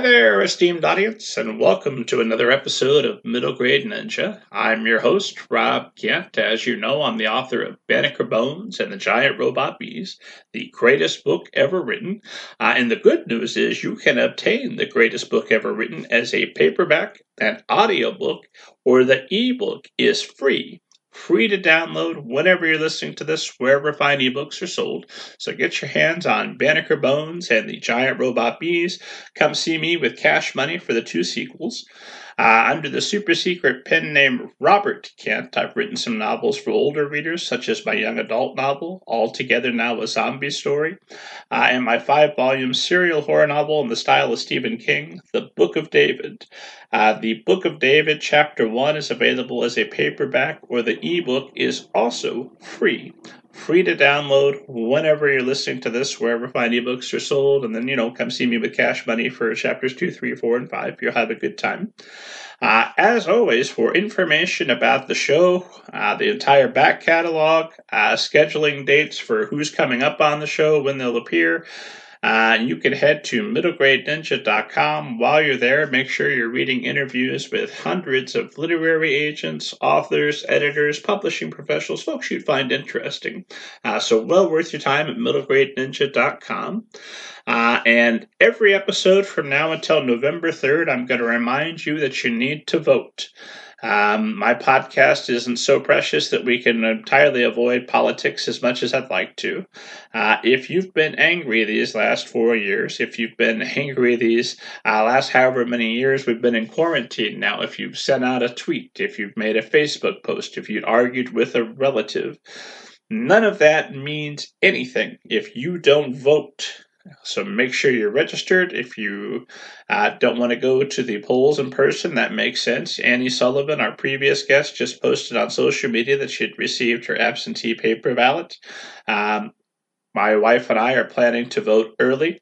Hi there, esteemed audience, and welcome to another episode of Middle Grade Ninja. I'm your host, Rob Kent. As you know, I'm the author of Banneker Bones and the Giant Robot Bees, the greatest book ever written. Uh, and the good news is you can obtain the greatest book ever written as a paperback, an audiobook, or the ebook is free free to download whenever you're listening to this, wherever fine ebooks are sold. So get your hands on Banneker Bones and the Giant Robot Bees. Come see me with cash money for the two sequels. Uh, under the super secret pen name Robert Kent, I've written some novels for older readers, such as my young adult novel, All Together Now a Zombie Story, uh, and my five volume serial horror novel in the style of Stephen King, The Book of David. Uh, the Book of David, Chapter 1, is available as a paperback, or the ebook is also free free to download whenever you're listening to this, wherever fine ebooks are sold. And then, you know, come see me with cash money for chapters two, three, four, and five. You'll have a good time. Uh, as always, for information about the show, uh, the entire back catalog, uh, scheduling dates for who's coming up on the show, when they'll appear, uh, you can head to middlegradeninja.com. While you're there, make sure you're reading interviews with hundreds of literary agents, authors, editors, publishing professionals, folks you'd find interesting. Uh, so, well worth your time at middlegradeninja.com. Uh, and every episode from now until November 3rd, I'm going to remind you that you need to vote. Um, my podcast isn't so precious that we can entirely avoid politics as much as I'd like to. Uh, if you've been angry these last four years, if you've been angry these uh, last however many years we've been in quarantine now, if you've sent out a tweet, if you've made a Facebook post, if you've argued with a relative, none of that means anything if you don't vote. So make sure you're registered. If you uh, don't want to go to the polls in person, that makes sense. Annie Sullivan, our previous guest, just posted on social media that she'd received her absentee paper ballot. Um, my wife and I are planning to vote early.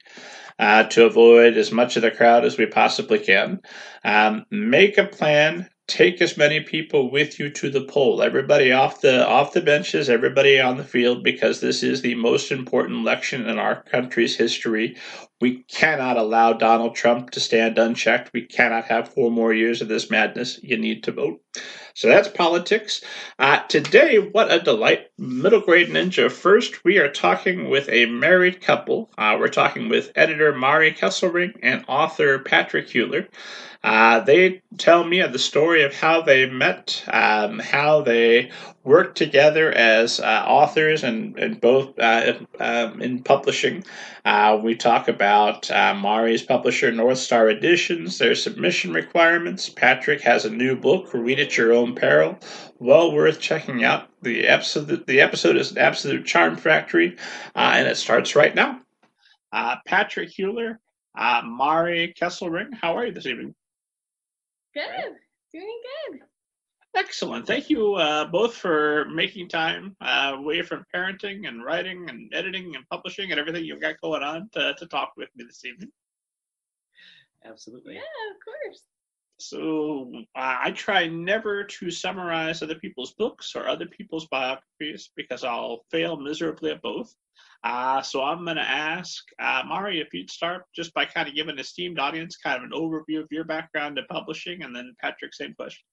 Uh, to avoid as much of the crowd as we possibly can. Um, make a plan take as many people with you to the poll. Everybody off the off the benches everybody on the field because this is the most important election in our country's history we cannot allow donald trump to stand unchecked. We cannot have four more years of this madness. You need to vote. So that's politics. Uh, today what a delight. Middle grade ninja. First we are talking with a married couple. Uh, we're talking with editor mari kesselring and author patrick hueller. Uh, they tell me the story of how they met, um, how they worked together as uh, authors and, and both uh, um, in publishing. Uh, we talk about uh, Mari's publisher, North Star Editions, their submission requirements. Patrick has a new book, Read at Your Own Peril. Well worth checking out. The episode, the episode is an absolute charm factory, uh, and it starts right now. Patrick Hueller, Mari Kesselring, how are you this evening? Good. Doing good. Excellent. Thank you uh, both for making time uh, away from parenting and writing and editing and publishing and everything you've got going on to, to talk with me this evening. Absolutely. Yeah, of course. So uh, I try never to summarize other people's books or other people's biographies because I'll fail miserably at both. Uh, so I'm going to ask uh, Mari if you'd start just by kind of giving an esteemed audience kind of an overview of your background in publishing, and then Patrick, same question.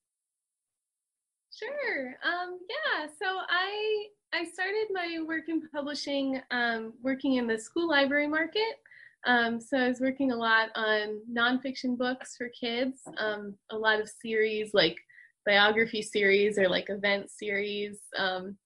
Sure. Um, yeah. So I I started my work in publishing um, working in the school library market. Um, so I was working a lot on nonfiction books for kids, um, a lot of series like biography series or like event series. Um,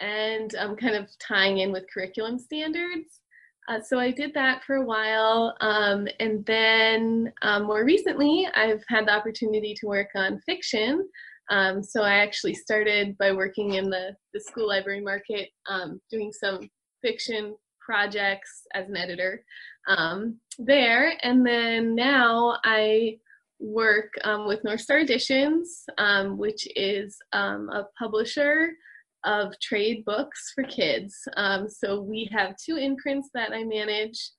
and um, kind of tying in with curriculum standards. Uh, so I did that for a while. Um, and then um, more recently, I've had the opportunity to work on fiction. Um, so I actually started by working in the, the school library market, um, doing some fiction projects as an editor um, there. And then now I work with North Star Editions, which is a publisher of trade books for kids. Um, so we have two imprints that I manage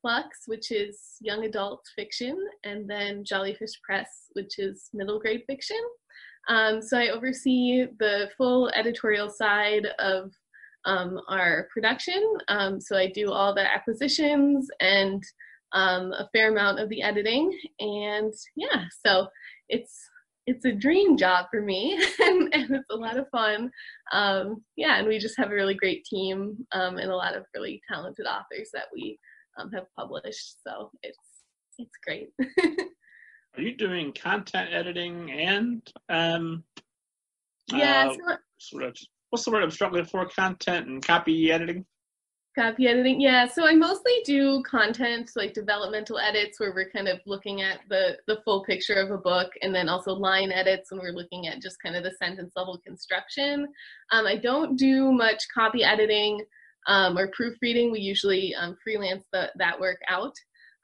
Flux, which is young adult fiction, and then Jollyfish Press, which is middle grade fiction. Um, so I oversee the full editorial side of um, our production. Um, so I do all the acquisitions and um, a fair amount of the editing, and yeah, so it's it's a dream job for me and, and it's a lot of fun. Um, yeah and we just have a really great team um, and a lot of really talented authors that we have published. So it's it's great are you doing content editing and um yeah uh, so, sort of, what's the word i'm struggling for content and copy editing Copy editing, yeah. So I mostly do content like developmental edits where we're kind of looking at the the full picture of a book, and then also line edits when we're looking at just kind of the sentence level construction. Um, I don't do much copy editing um, or proofreading. We usually um, freelance the, that work out.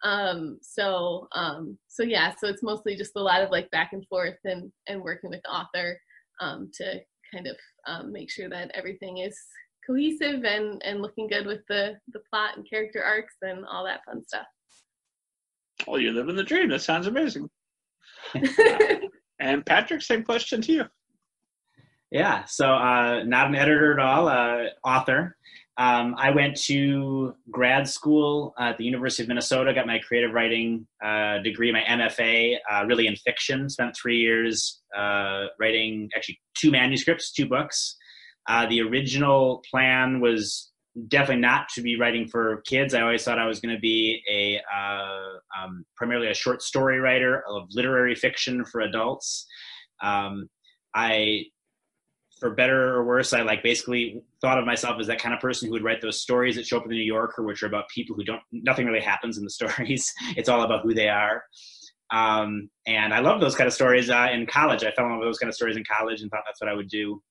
Um, so um, so yeah, so it's mostly just a lot of like back and forth and and working with the author um, to kind of make sure that everything is cohesive and and looking good with the the plot and character arcs and all that fun stuff. Oh, you live in the dream. That sounds amazing. and Patrick, same question to you. Yeah, so uh, not an editor at all, uh, author. Um, I went to grad school at the University of Minnesota, got my creative writing uh, degree, my MFA, uh, really in fiction. Spent three years uh, writing actually two manuscripts, two books. Uh, the original plan was definitely not to be writing for kids. I always thought I was going to be a uh, um, primarily a short story writer of literary fiction for adults. Um, I, for better or worse, I like basically thought of myself as that kind of person who would write those stories that show up in the New Yorker, which are about people who don't nothing really happens in the stories. it's all about who they are. Um, and I love those kind of stories uh, in college. I fell in love with those kind of stories in college and thought that's what I would do.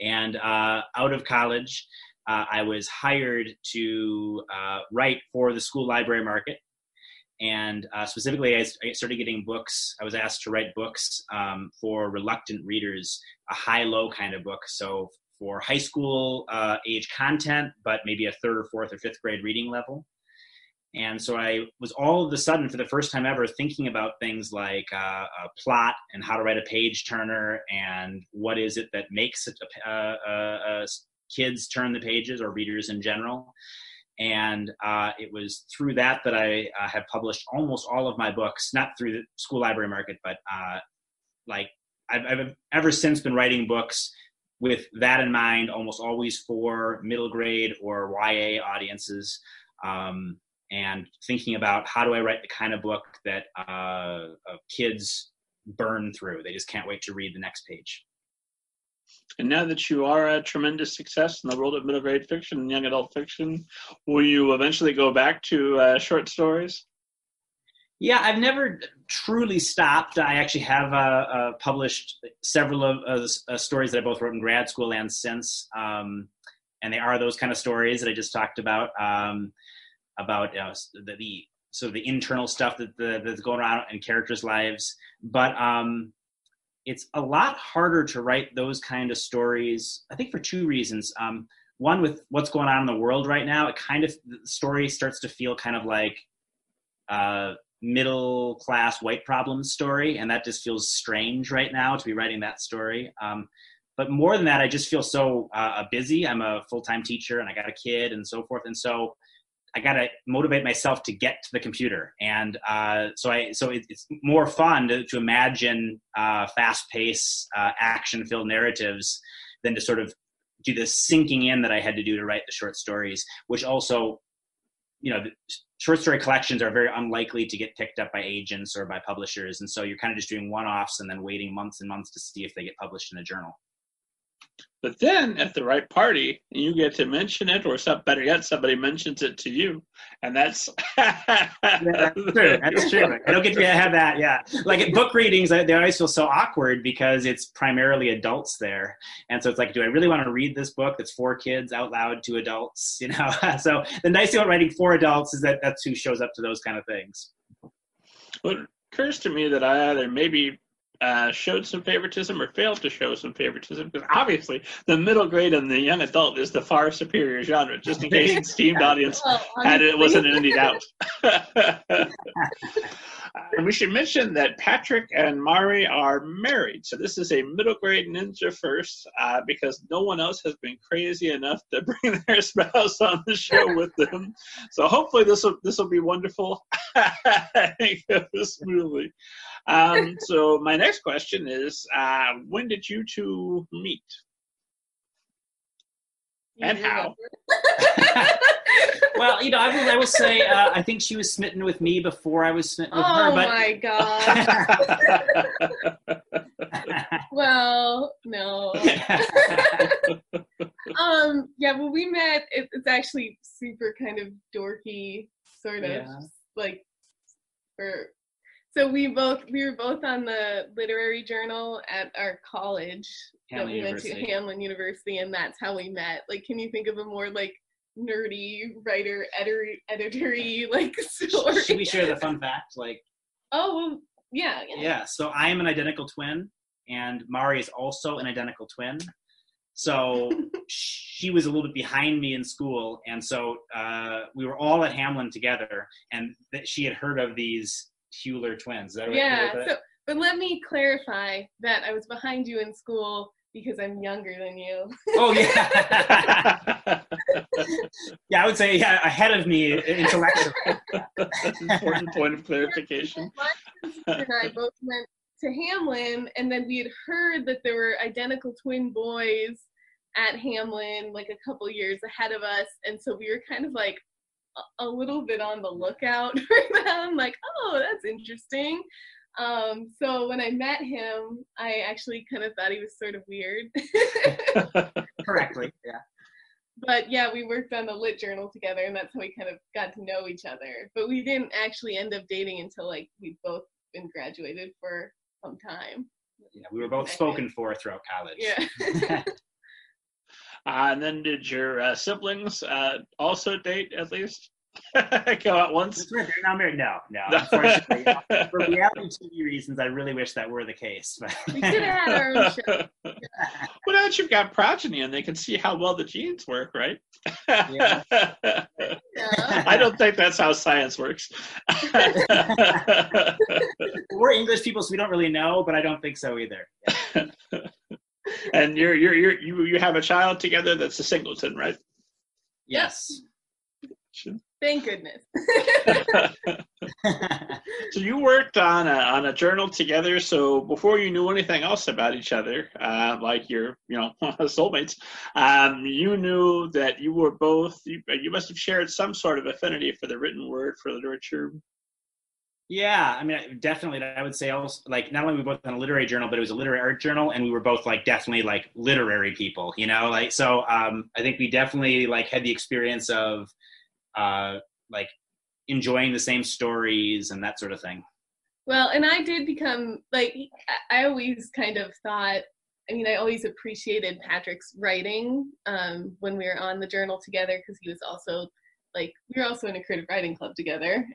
And uh, out of college, uh, I was hired to uh, write for the school library market. And uh, specifically, I, started getting books. I was asked to write books um, for reluctant readers, a high low kind of book. So, for high school uh, age content, but maybe a third or fourth or fifth grade reading level. And so I was all of a sudden, for the first time ever, thinking about things like uh, a plot and how to write a page turner and what is it that makes it, kids turn the pages or readers in general. And uh, it was through that that I uh, have published almost all of my books, not through the school library market, but like I've, I've ever since been writing books with that in mind, almost always for middle grade or YA audiences. Um, and thinking about how do I write the kind of book that uh, kids burn through. They just can't wait to read the next page. And now that you are a tremendous success in the world of middle grade fiction and young adult fiction, will you eventually go back to uh, short stories? Yeah, I've never truly stopped. I actually have uh, uh, published several of uh, stories that I both wrote in grad school and since. Um, and they are those kind of stories that I just talked about. Um, about the, the sort of the internal stuff that the, that's going on in characters' lives. But um, it's a lot harder to write those kind of stories. I think for two reasons. Um, one, with what's going on in the world right now, it kind of the story starts to feel kind of like a middle class white problem story, and that just feels strange right now to be writing that story. Um, but more than that, I just feel so uh, busy. I'm a full time teacher, and I got a kid, and so forth, and so I got to motivate myself to get to the computer. And uh, so I, so it, it's more fun to, to imagine uh, fast paced, uh, action filled narratives than to sort of do the sinking in that I had to do to write the short stories, which also, you know, short story collections are very unlikely to get picked up by agents or by publishers. And so you're kind of just doing one offs and then waiting months and months to see if they get published in a journal. But then at the right party, you get to mention it, or some, better yet, somebody mentions it to you, and that's yeah, that's true. That's true. I don't get to have that. Yeah, like at book readings, they always feel so awkward because it's primarily adults there, and so it's like, do I really want to read this book that's for kids out loud to adults? You know, so the nice thing about writing for adults is that that's who shows up to those kind of things. Well, it occurs to me that I either maybe uh, showed some favoritism or failed to show some favoritism because obviously the middle grade and the young adult is the far superior genre just in case the steamed audience had it wasn't in any doubt and we should mention that Patrick and Mari are married. So this is a middle grade ninja first, uh, because no one else has been crazy enough to bring their spouse on the show with them. So hopefully this will this will be wonderful smoothly. Um, so my next question is, uh, when did you two meet? You And how? well, you know, I will, I will say, uh, I think she was smitten with me before I was smitten with oh her. But my god. well, no. um yeah when we met it, it's actually super kind of dorky sort of Yeah. like for so we both we were both on the literary journal at our college Hamline that we went University. to Hamline University and that's how we met like can you think of a more like nerdy writer editor editory like story Should we share the fun fact? Like, oh well yeah yeah, yeah. So I am an identical twin, and Mari is also an identical twin. So she was a little bit behind me in school, and so uh, we were all at Hamline together, and that she had heard of these Hueller twins. Is that right? Yeah. So, but let me clarify that I was behind you in school because I'm younger than you. oh yeah, yeah. I would say yeah, ahead of me intellectually. That's an important point of clarification. My sister and I both went to Hamline, and then we had heard that there were identical twin boys at Hamline, like a couple years ahead of us, and so we were kind of like a, a little bit on the lookout for them. Like, oh, that's interesting. Um, so when I met him, I actually kind of thought he was sort of weird. Correctly. Yeah. but yeah, we worked on the lit journal together, and that's how we kind of got to know each other. But we didn't actually end up dating until like we'd both been graduated for some time. Yeah, we were both spoken for throughout college. Yeah. Uh, and then did your uh, siblings uh, also date at least? Go at once? That's right, they're not married. No, no. Unfortunately, for reality TV reasons, I really wish that were the case. But we could have had our own show. well, now that you've got progeny and they can see how well the genes work, right? Yeah. Yeah. I don't think that's how science works. we're English people, so we don't really know. But I don't think so either. and you're, you're, you're, you you have a child together that's a singleton, right? Yes. Thank goodness. so you worked on a on a journal together. So before you knew anything else about each other, uh, like your you know soulmates, um, you knew that you were both. You, you must have shared some sort of affinity for the written word, for literature. Yeah, I mean, definitely. I would say also like not only were we both on a literary journal, but it was a literary art journal, and we were both like definitely like literary people. You know, like so. Um, I think we definitely like had the experience of, uh, like enjoying the same stories and that sort of thing. Well, and I did become like I- always kind of thought. I mean, I always appreciated Patrick's writing um, when we were on the journal together because he was also like we were also in a creative writing club together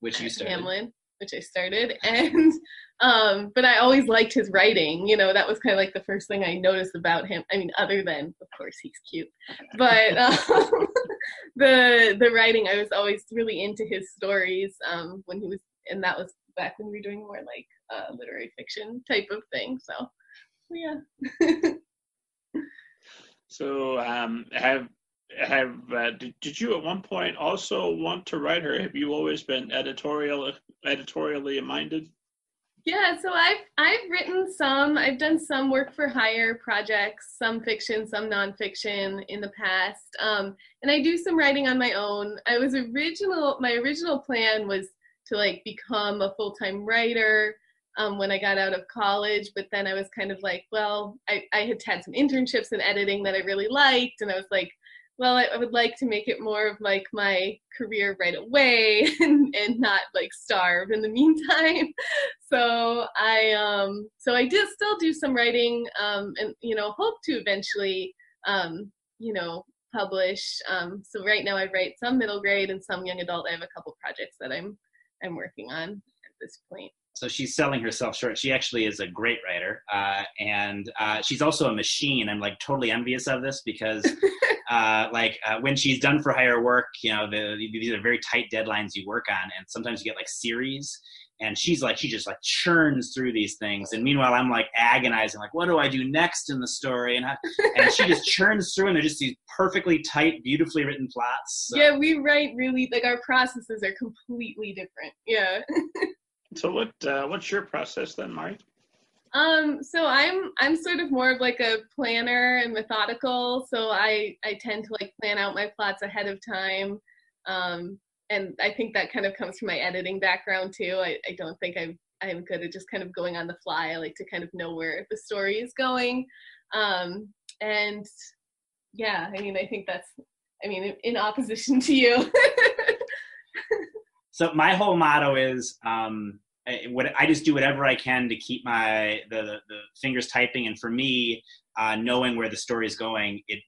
Which you started. Hamline, which I started, and um, but I always liked his writing. You know, that was kind of like the first thing I noticed about him. I mean, other than of course he's cute, but um, the the writing I was always really into his stories um, when he was, and that was back when we were doing more like uh, literary fiction type of thing. So yeah. So um, have have uh, did, did you at one point also want to write, or have you always been editorial editorially minded? Yeah, so I've I've written some. I've done some work for hire projects, some fiction, some nonfiction in the past, um, and I do some writing on my own. I was original. My original plan was to like become a full time writer um, when I got out of college, but then I was kind of like, well, I I had had some internships in editing that I really liked, and I was like, well, I, I would like to make it more of like my career right away and, and not like starve in the meantime. So I um so I did still do some writing um and you know hope to eventually um you know publish. Um so right now I write some middle grade and some young adult. I have a couple projects that I'm I'm working on at this point. So she's selling herself short. She actually is a great writer, uh, and uh, she's also a machine. I'm like totally envious of this because, uh, like, uh, when she's done for hire work, you know, the, these are very tight deadlines you work on, and sometimes you get like series, and she's like, she just like churns through these things, and meanwhile, I'm like agonizing, like, what do I do next in the story? And I, and she just churns through, and they're just these perfectly tight, beautifully written plots. So. Yeah, we write really like our processes are completely different. Yeah. So what uh, what's your process then, Mari? Um, so I'm I'm sort of more of like a planner and methodical. So I I tend to like plan out my plots ahead of time. Um, and I think that kind of comes from my editing background too. I, I don't think I'm I'm good at just kind of going on the fly. I like to kind of know where the story is going. Um, and yeah, I mean I think that's I mean in, in opposition to you. So my whole motto is um, I, what I just do whatever I can to keep my the the, the fingers typing, and for me, uh, knowing where the story is going, it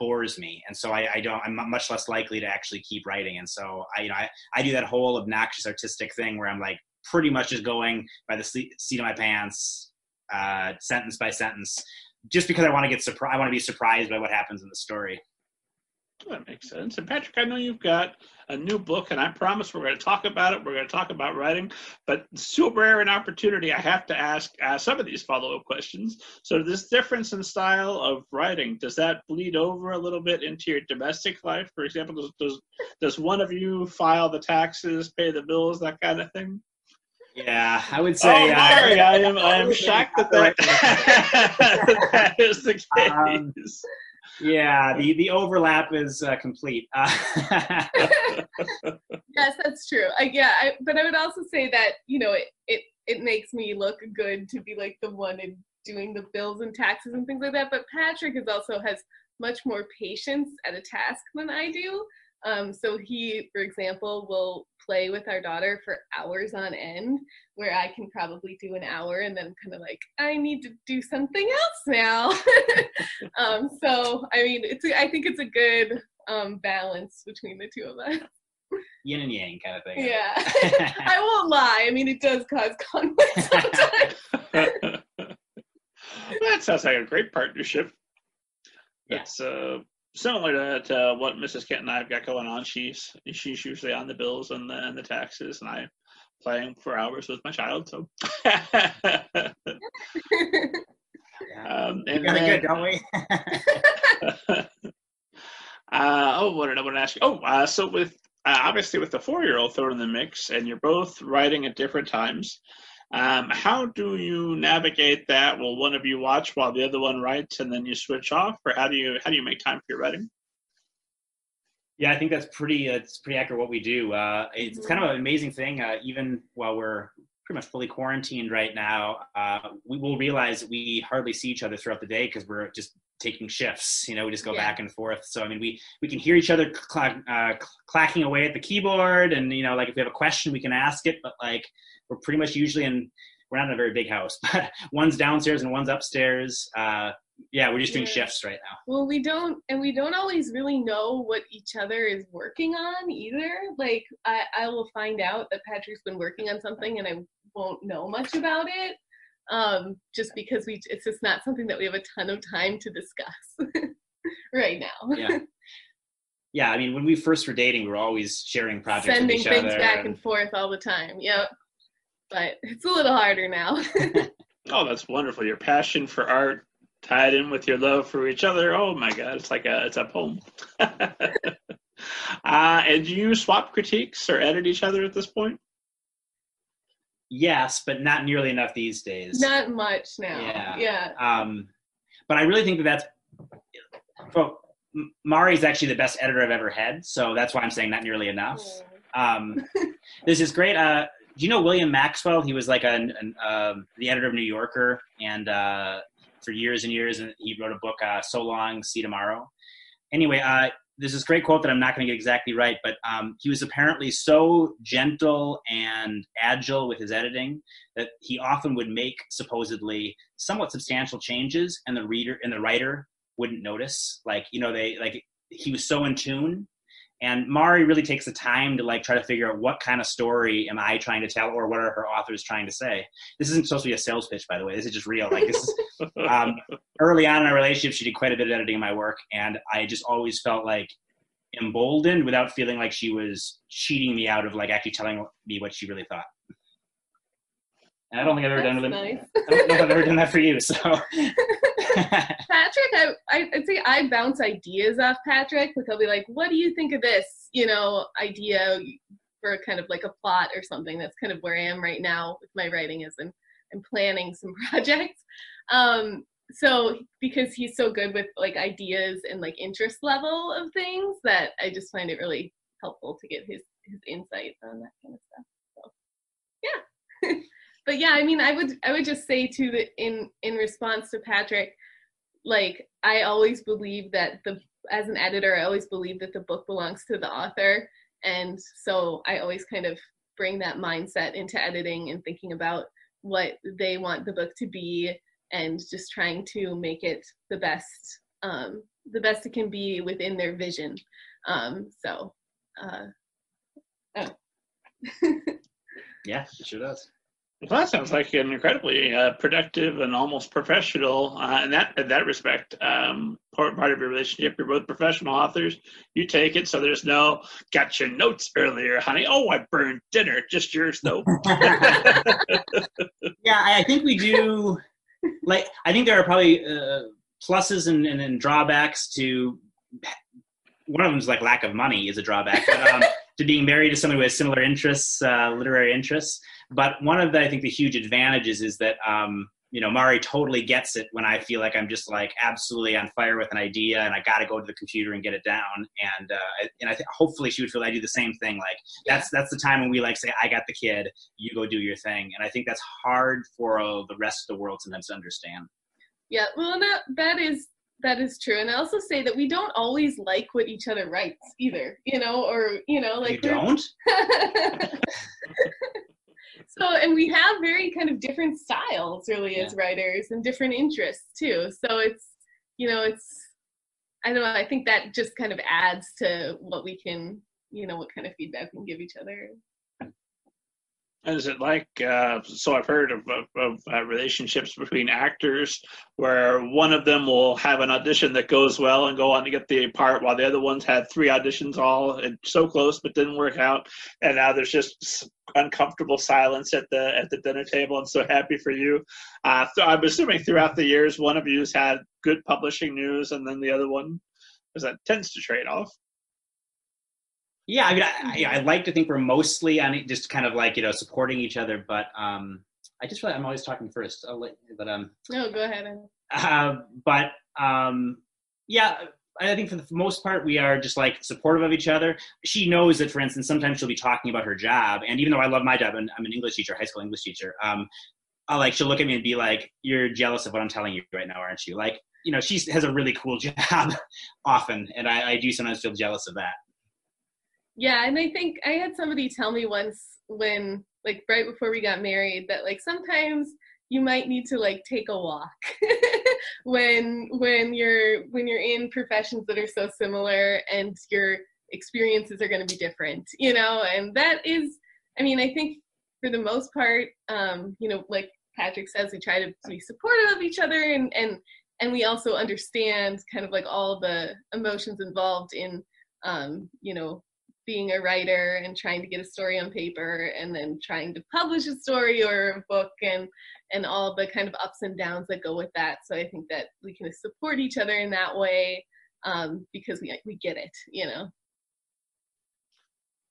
bores me, and so I, I, don't. I'm much less likely to actually keep writing, and so I you know I, I do that whole obnoxious artistic thing where I'm like pretty much just going by the seat of my pants, uh, sentence by sentence, just because I want to get surprised. I want to be surprised by what happens in the story. That makes sense. And Patrick, I know you've got a new book, and I promise we're going to talk about it. We're going to talk about writing, but super rare an opportunity. I have to ask uh, some of these follow-up questions. So, this difference in style of writing does that bleed over a little bit into your domestic life? For example, does does, does one of you file the taxes, pay the bills, that kind of thing? Yeah, I would say. Oh, uh, I am I am shocked that that, that is the um, case. Um, yeah, the the overlap is uh, complete. Uh, yes, that's true. Yeah, I, but I would also say that you know it, it it makes me look good to be like the one in doing the bills and taxes and things like that. But Patrick is also has much more patience at a task than I do. Um, so he, for example, will play with our daughter for hours on end, where I can probably do an hour and then kind of like, I need to do something else now. um, so, I mean, it's I think it's a good um, balance between the two of us. Yin and yang kind of thing. Yeah. I won't lie. I mean, it does cause conflict sometimes. that sounds like a great partnership. Yeah. That's uh, similar to, to what Mrs. Kent and I have got going on. She's she's usually on the bills and the and the taxes, and I'm playing for hours with my child. So. um, and we got it good, don't we? uh, oh, what did I want to ask you? Oh, uh, so with uh, obviously with the four-year-old thrown in the mix, and you're both writing at different times. Um, how do you navigate that? Will one of you watch while the other one writes, and then you switch off, or how do you how do you make time for your writing? Yeah, I think that's pretty. Uh, it's pretty accurate what we do. Uh, it's kind of an amazing thing. Uh, even while we're pretty much fully quarantined right now, uh, we will realize we hardly see each other throughout the day because we're just taking shifts. You know, we just go yeah. back and forth. So I mean, we we can hear each other cl- uh, clacking away at the keyboard, and you know, like if we have a question, we can ask it. But like we're pretty much usually in we're not in a very big house, but one's downstairs and one's upstairs. Uh, yeah, we're just doing yeah. shifts right now. Well, we don't, and we don't always really know what each other is working on either. Like, I, I will find out that Patrick's been working on something, and I won't know much about it, um, just because we it's just not something that we have a ton of time to discuss right now. yeah. Yeah, I mean, when we first were dating, we were always sharing projects, sending things other. back and forth all the time. Yep but it's a little harder now. oh, that's wonderful. Your passion for art tied in with your love for each other. Oh my God, it's like a it's a poem. uh, and do you swap critiques or edit each other at this point? Yes, but not nearly enough these days. Not much now. Yeah. Yeah. Um, but I really think that that's. Well, Mari's actually the best editor I've ever had, so that's why I'm saying not nearly enough. Um, there's this great uh, do you know William Maxwell? He was like an, an um, the editor of New Yorker, and uh, for years and years, and he wrote a book, uh, "So Long, See Tomorrow." Anyway, uh, there's this great quote that I'm not going to get exactly right, but um, he was apparently so gentle and agile with his editing that he often would make supposedly somewhat substantial changes, and the reader and the writer wouldn't notice. Like you know, they like he was so in tune and Mari really takes the time to like try to figure out what kind of story am I trying to tell, or what are her authors trying to say. This isn't supposed to be a sales pitch, by the way. This is just real. Like this is um, early on in our relationship, she did quite a bit of editing my work, and I just always felt like emboldened without feeling like she was cheating me out of like actually telling me what she really thought. And I don't think I've ever That's done it. nice. I don't know if I've ever done that for you. So Patrick, I, I I'd say I bounce ideas off Patrick. Like I'll be like, "What do you think of this?" You know, idea for kind of like a plot or something. That's kind of where I am right now with my writing. Is I'm, I'm planning some projects. Um, so because he's so good with like ideas and like interest level of things, that I just find it really helpful to get his his insight on that kind of stuff. So yeah. but yeah, I mean, I would I would just say to the in in response to Patrick, like I always believe that the as an editor, I always believe that the book belongs to the author, and so I always kind of bring that mindset into editing and thinking about what they want the book to be and just trying to make it the best um, the best it can be within their vision. Um, so uh, oh. yeah, it sure does. Well, that sounds like an incredibly uh, productive and almost professional uh, in that in that respect. Um, part part of your relationship, you're both professional authors. You take it, so there's no got your notes earlier, honey. Oh, I burned dinner. Just yours though. yeah, I think we do. Like, I think there are probably uh, pluses and, and, and drawbacks to. One of them is like lack of money is a drawback. But, um, to being married to someone who has similar interests, uh, literary interests. But one of the, I think, the huge advantages is that, um, you know, Mari totally gets it when I feel like I'm just like absolutely on fire with an idea and I got to go to the computer and get it down. And uh, and I think hopefully she would feel I do the same thing. Like that's that's the time when we like say, I got the kid, you go do your thing. And I think that's hard for uh, the rest of the world sometimes to understand. Yeah, well, that that is that is true, and I also say that we don't always like what each other writes either. You know, or you know, like you don't. so, and we have very kind of different styles, really, Yeah. as writers, and different interests too. So it's you know, it's I don't know. I think that just kind of adds to what we can, you know, what kind of feedback we can give each other. And is it like uh, so? I've heard of, of, of uh, relationships between actors where one of them will have an audition that goes well and go on to get the part, while the other ones had three auditions all and so close but didn't work out, and now there's just uncomfortable silence at the at the dinner table. I'm so happy for you. Uh, so I'm assuming throughout the years, one of you's had good publishing news, and then the other one, because that tends to trade off. Yeah, I mean, I, I, I like to think we're mostly on it, just kind of like you know supporting each other, but um, I just feel like I'm always talking first. I'll let, but um, No, go ahead. Uh, but um, yeah, I think for the most part we are just like supportive of each other. She knows that, for instance, sometimes she'll be talking about her job, and even though I love my job, and I'm an English teacher, high school English teacher, um, I'll like she'll look at me and be like, "You're jealous of what I'm telling you right now, aren't you?" Like, you know, she has a really cool job often, and I, I do sometimes feel jealous of that. Yeah, and I think I had somebody tell me once when, like, right before we got married, that like sometimes you might need to like take a walk when when you're when you're in professions that are so similar and your experiences are going to be different, you know. And that is, I mean, I think for the most part, um, you know, like Patrick says, we try to be supportive of each other and and and we also understand kind of like all the emotions involved in um, you know being a writer and trying to get a story on paper and then trying to publish a story or a book and and all the kind of ups and downs that go with that so i think that we can support each other in that way um, because we we get it you know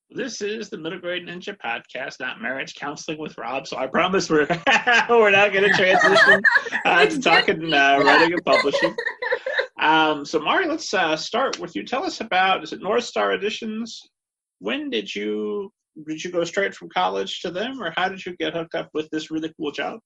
This is the Middle Grade Ninja Podcast, not marriage counseling with Rob. So I promise we're we're not going to transition uh, to talking uh, writing and publishing. Um, so Mari, let's uh, start with you. Tell us about is it North Star Editions? When did you did you go straight from college to them, or how did you get hooked up with this really cool job?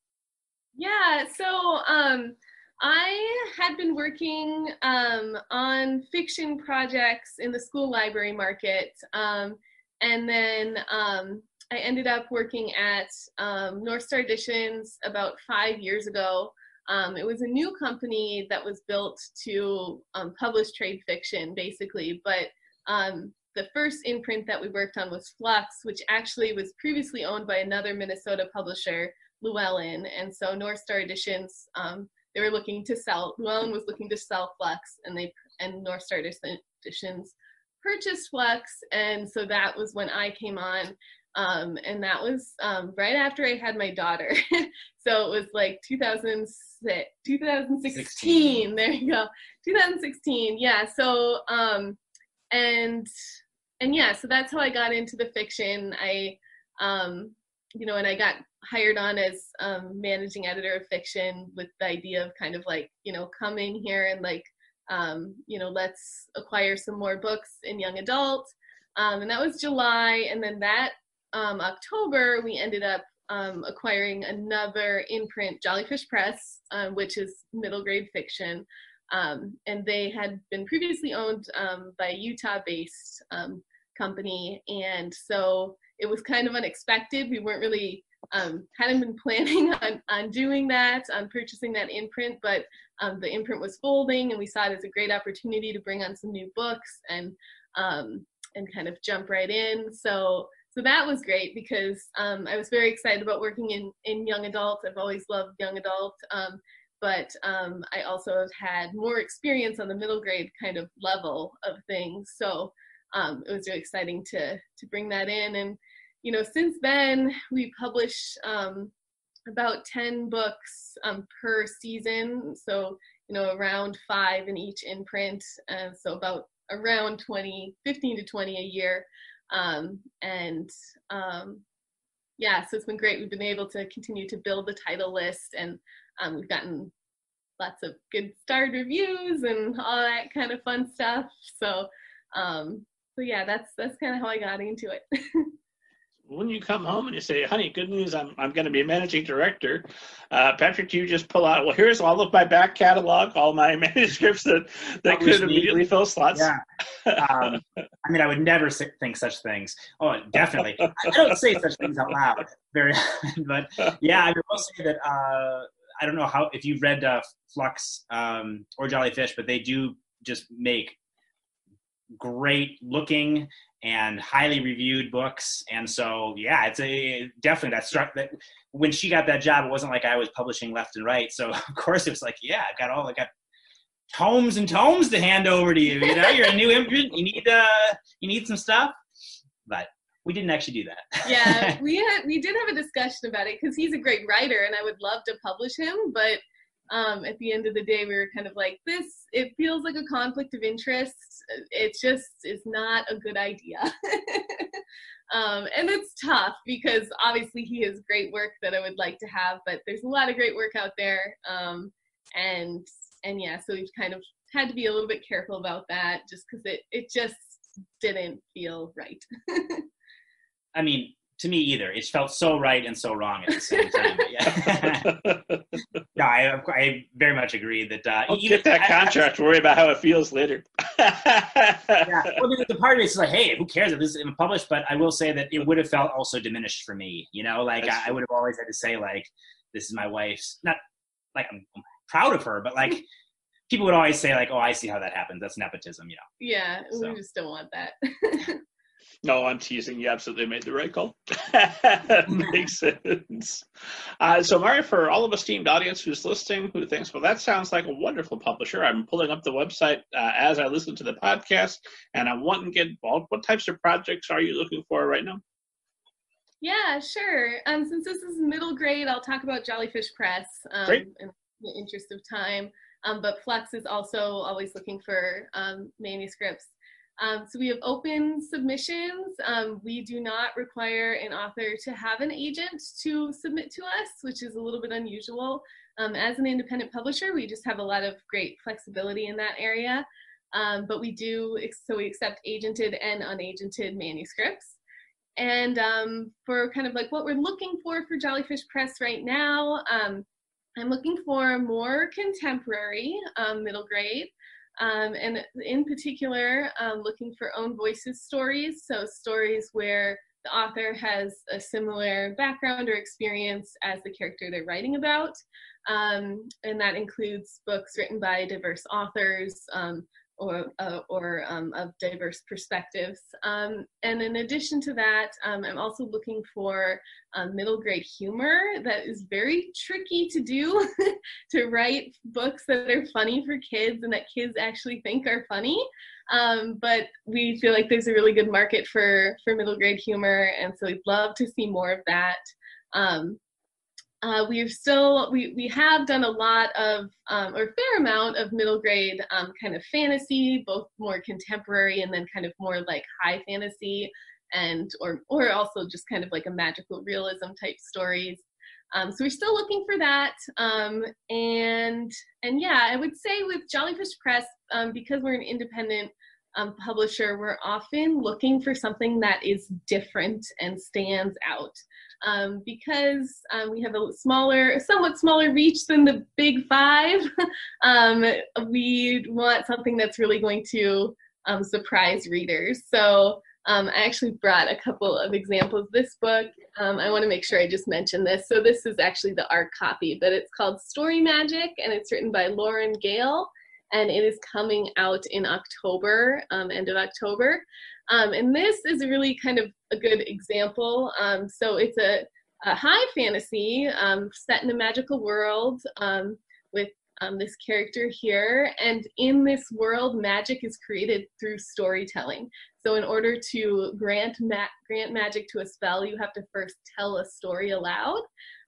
Yeah, so um, I had been working um, on fiction projects in the school library market, um, and then um, I ended up working at um, North Star Editions about five years ago. Um, it was a new company that was built to publish trade fiction, basically, but um, the first imprint that we worked on was Flux, which actually was previously owned by another Minnesota publisher, Llewellyn. And so North Star Editions, um, they were looking to sell, Llewellyn was looking to sell Flux, and they and North Star Editions purchased Flux. And so that was when I came on. Um, and that was um, right after I had my daughter. so it was like 2006, 2016. 16. There you go. 2016. Yeah. So, um, and, and yeah, so that's how I got into the fiction. I, um, you know, and I got hired on as um, managing editor of fiction with the idea of kind of like, you know, coming here and like, um, you know, let's acquire some more books in young adult. Um, and that was July. And then that um, October, we ended up um, acquiring another imprint, Jollyfish Press, uh, which is middle grade fiction. Um, and they had been previously owned um, by a Utah based um, company. And so it was kind of unexpected. We weren't really, um, hadn't been planning on, on doing that, on purchasing that imprint, but um, the imprint was folding and we saw it as a great opportunity to bring on some new books and, and kind of jump right in. So so that was great because um, I was very excited about working in, in young adult. I've always loved young adult, um, but um, I also have had more experience on the middle grade kind of level of things. So um, it was really exciting to to bring that in. And you know, since then we publish um, about ten books um, per season. So you know, around five in each imprint. Uh, so about around 20, 15 to 20 a year. Um, and um, yeah, so it's been great. We've been able to continue to build the title list, and um, we've gotten lots of good starred reviews and all that kind of fun stuff. So, um, so yeah, that's that's kind of how I got into it. when you come home and you say, honey, good news, I'm, I'm going to be a managing director, uh, Patrick, you just pull out, well, here's all of my back catalog, all my manuscripts that, that could immediately fill slots. Yeah. Um, I mean, I would never think such things. Oh, definitely. I don't say such things out loud very often, but yeah, I will say that, uh, I don't know how, if you've read uh, Flux um, or Jollyfish, but they do just make great looking and highly reviewed books. And so, yeah, it's a definitely that struck that when she got that job, it wasn't like I was publishing left and right. So of course it was like, yeah, I've got all, I got tomes and tomes to hand over to you. You know, you're a new imprint. You need, uh, you need some stuff, but we didn't actually do that. yeah, we had, we did have a discussion about it because he's a great writer and I would love to publish him, but um, at the end of the day, we were kind of like, this, it feels like a conflict of interest. It just is not a good idea. um, and it's tough because obviously he has great work that I would like to have, but there's a lot of great work out there. Um, and, and yeah, so we've kind of had to be a little bit careful about that just because it, it just didn't feel right. I mean, to me either. It felt so right and so wrong at the same time. yeah, no, I, I very much agree that. Uh, I'll even, get that contract. I, I, worry about how it feels later. yeah, well, the, the part of it's like, hey, who cares if this is in published? But I will say that it would have felt also diminished for me. You know, like I, I, would have always had to say like, this is my wife's. Not like I'm, I'm proud of her, but like. people would always say like, "Oh, I see how that happens. That's nepotism," you know. Yeah, so. we just don't want that. No, I'm teasing. You absolutely made the right call. Makes sense. Uh, so, Mario, for all of esteemed audience who's listening, who thinks, well, that sounds like a wonderful publisher, I'm pulling up the website uh, as I listen to the podcast, and I want to get involved. What types of projects are you looking for right now? Yeah, sure. Um, since this is middle grade, I'll talk about Jollyfish Press um, Great. in the interest of time. Um, but Flux is also always looking for um, manuscripts um, so we have open submissions. Um, we do not require an author to have an agent to submit to us, which is a little bit unusual. Um, as an independent publisher, we just have a lot of great flexibility in that area. Um, but we do, so we accept agented and unagented manuscripts. And um, for kind of like what we're looking for for Jollyfish Press right now, um, I'm looking for more contemporary middle grade. Um, and in particular, um, looking for own voices stories. So stories where the author has a similar background or experience as the character they're writing about. Um, and that includes books written by diverse authors um, or uh, or um, of diverse perspectives. Um, and in addition to that, um, I'm also looking for um, middle grade humor that is very tricky to do to write books that are funny for kids and that kids actually think are funny. Um, but we feel like there's a really good market for for middle grade humor, and so we'd love to see more of that. Um, uh, we've still we we have done a lot of um, or fair amount of middle grade um, kind of fantasy, both more contemporary and then kind of more like high fantasy, and or or also just kind of like a magical realism type stories. Um, so we're still looking for that, um, and and yeah, I would say with Jolly Fish Press um, because we're an independent um, publisher, we're often looking for something that is different and stands out um, because um, we have a smaller, somewhat smaller reach than the big five. um, we want something that's really going to um, surprise readers. So um, I actually brought a couple of examples. This book, um, I want to make sure I just mention this. So this is actually the art copy, but it's called Story Magic, and it's written by Lauren Gale and it is coming out in October, um, end of October. Um, and this is really kind of a good example. Um, so it's a, a high fantasy um, set in a magical world um, with um, this character here. And in this world, magic is created through storytelling. So in order to grant ma- grant magic to a spell, you have to first tell a story aloud.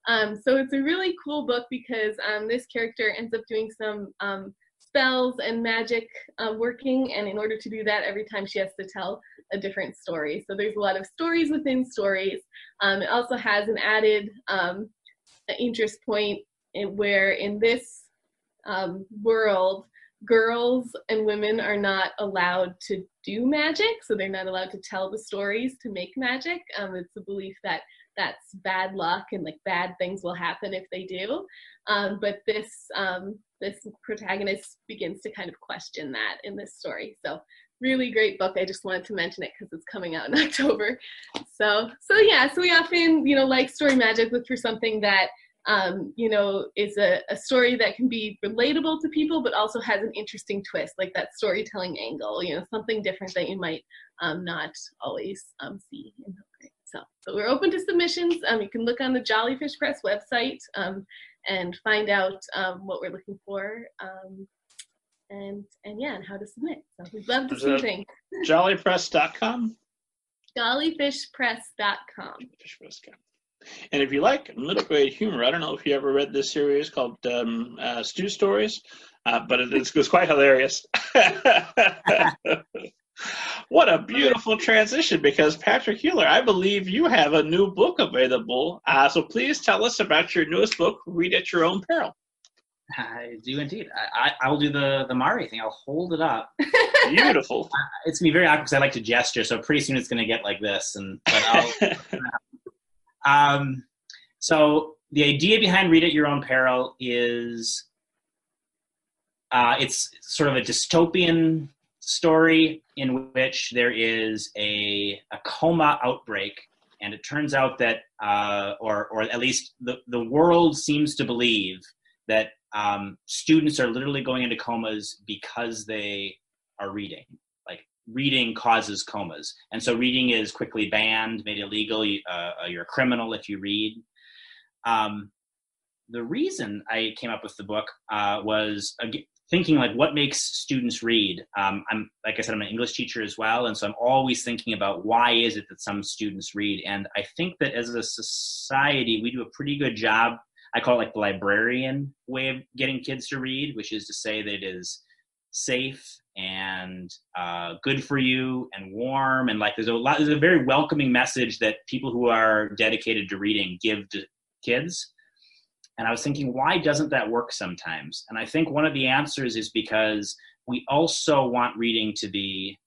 Um, so it's a really cool book because um, this character ends up doing some um, spells and magic uh, working, and in order to do that, every time she has to tell a different story. So there's a lot of stories within stories. Um, it also has an added um, interest point in where in this um, world, girls and women are not allowed to do magic, so they're not allowed to tell the stories to make magic. Um, it's a belief that that's bad luck and like bad things will happen if they do. Um, but this this protagonist begins to kind of question that in this story. So really great book. I just wanted to mention it because it's coming out in October. So so yeah, so we often you know like story magic, look for something that um, you know is a, a story that can be relatable to people, but also has an interesting twist, like that storytelling angle. You know, something different that you might um, not always um, see in so, so we're open to submissions. Um, you can look on the Jolly Fish Press website um, and find out um, what we're looking for. Um, and and yeah, and how to submit. So we'd love to see things. Jollypress.com. Jollyfishpress.com. And if you like middle grade humor, I don't know if you ever read this series called um, uh, Stew Stories, uh, but it, it's, it's quite hilarious. What a beautiful transition because Patrick Hueller, I believe you have a new book available. Uh, so please tell us about your newest book, Read at Your Own Peril. I do indeed. I, I will do the the Mari thing. I'll hold it up. Beautiful. Uh, it's gonna be very awkward because I like to gesture, so pretty soon it's gonna get like this. And but I'll, um, so the idea behind Read at Your Own Peril is uh, it's sort of a dystopian story in which there is a, a coma outbreak and it turns out that uh, or, or at least the, the world seems to believe that um, students are literally going into comas because they are reading. Like reading causes comas. And so reading is quickly banned made illegal uh, you're a criminal if you read. Um, the reason I came up with the book uh, was thinking like what makes students read? Um, i'm like i said i'm an english teacher as well and so i'm always thinking about why is it that some students read? And i think that as a society we do a pretty good job i call it like the librarian way of getting kids to read which is to say that it is safe and uh, good for you and warm and like there's a lot there's a very welcoming message that people who are dedicated to reading give to kids and I was thinking, why doesn't that work sometimes? And I think one of the answers is because we also want reading to be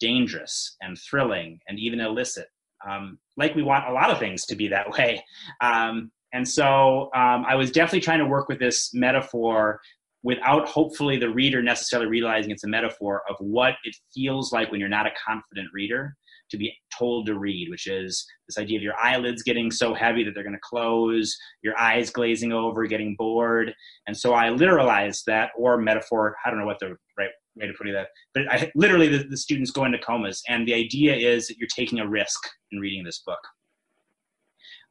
dangerous and thrilling and even illicit. Um, like we want a lot of things to be that way. Um, and so um, I was definitely trying to work with this metaphor without hopefully the reader necessarily realizing it's a metaphor of what it feels like when you're not a confident reader to be told to read, which is this idea of your eyelids getting so heavy that they're going to close, your eyes glazing over, getting bored. And so I literalized that, or metaphor, I don't know what the right way to put it that. But I literally the, the students go into comas, and the idea is that you're taking a risk in reading this book.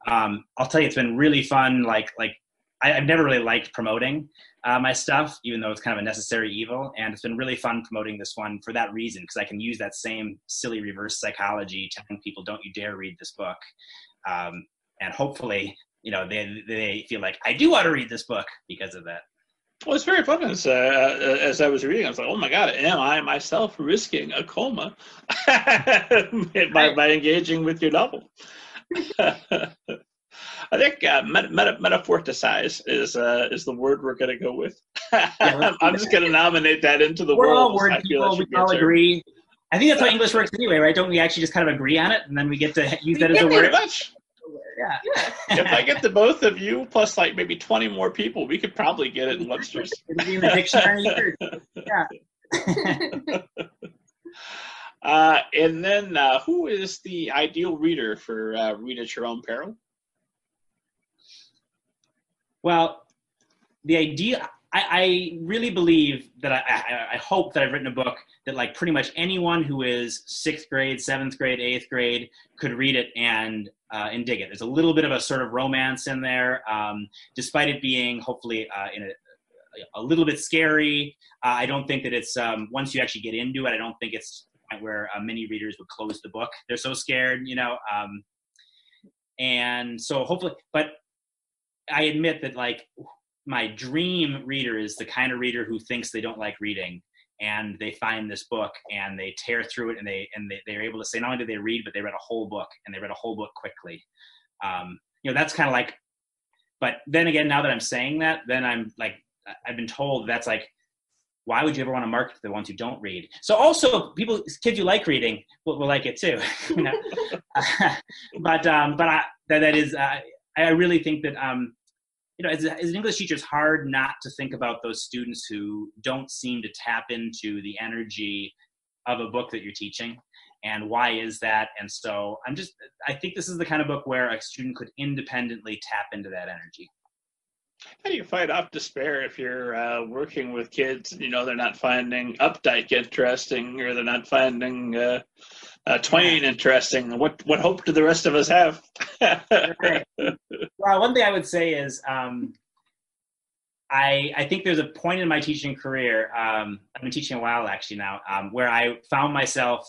Um, I'll tell you, it's been really fun. Like like I, have never really liked promoting uh, my stuff, even though it's kind of a necessary evil. And it's been really fun promoting this one for that reason, because I can use that same silly reverse psychology, telling people, "Don't you dare read this book," um, and hopefully, you know, they they feel like I do want to read this book because of that. Well, it's very fun. As, uh, as I was reading, I was like, "Oh my God, am I myself risking a coma by, by engaging with your novel?" I think uh, meta- meta- metaphoricize is uh, is the word we're going to go with. Yeah, I'm just going to nominate that into the we're world. All word people, we all agree. I think that's how English works anyway, right? Don't we actually just kind of agree on it, and then we get to use that as a word? Much. Yeah. if I get the both of you plus like maybe 20 more people, we could probably get it in Webster's. In the dictionary. yeah. uh, and then, uh, who is the ideal reader for uh, Read at Your Own Peril? Well, the idea, I, I really believe that I, I, I, hope that I've written a book that like pretty much anyone who is sixth grade, seventh grade, eighth grade could read it and uh, and dig it. There's a little bit of a sort of romance in there, um, despite it being hopefully uh, in a, a little bit scary. Uh, I don't think that it's um, once you actually get into it. I don't think it's where uh, many readers would close the book. They're so scared, you know. Um, and so hopefully, but I admit that like my dream reader is the kind of reader who thinks they don't like reading and they find this book and they tear through it and they and they, they're able to say not only did they read but they read a whole book and they read a whole book quickly. Um, you know that's kind of like but then again now that i'm saying that then i'm like i've been told that's like why would you ever want to market the ones who don't read? So also people kids who like reading will, will like it too but um but i that, that is uh, i really think that um you know, as, a, as, an English teacher, it's hard not to think about those students who don't seem to tap into the energy of a book that you're teaching. And why is that? And so I'm just, I think this is the kind of book where a student could independently tap into that energy. How do you fight off despair if you're uh, working with kids? You know, they're not finding Updike interesting, or they're not finding uh, uh, Twain interesting. What what hope do the rest of us have? well, one thing I would say is, um, I I think there's a point in my teaching career. Um, I've been teaching a while actually now, um, where I found myself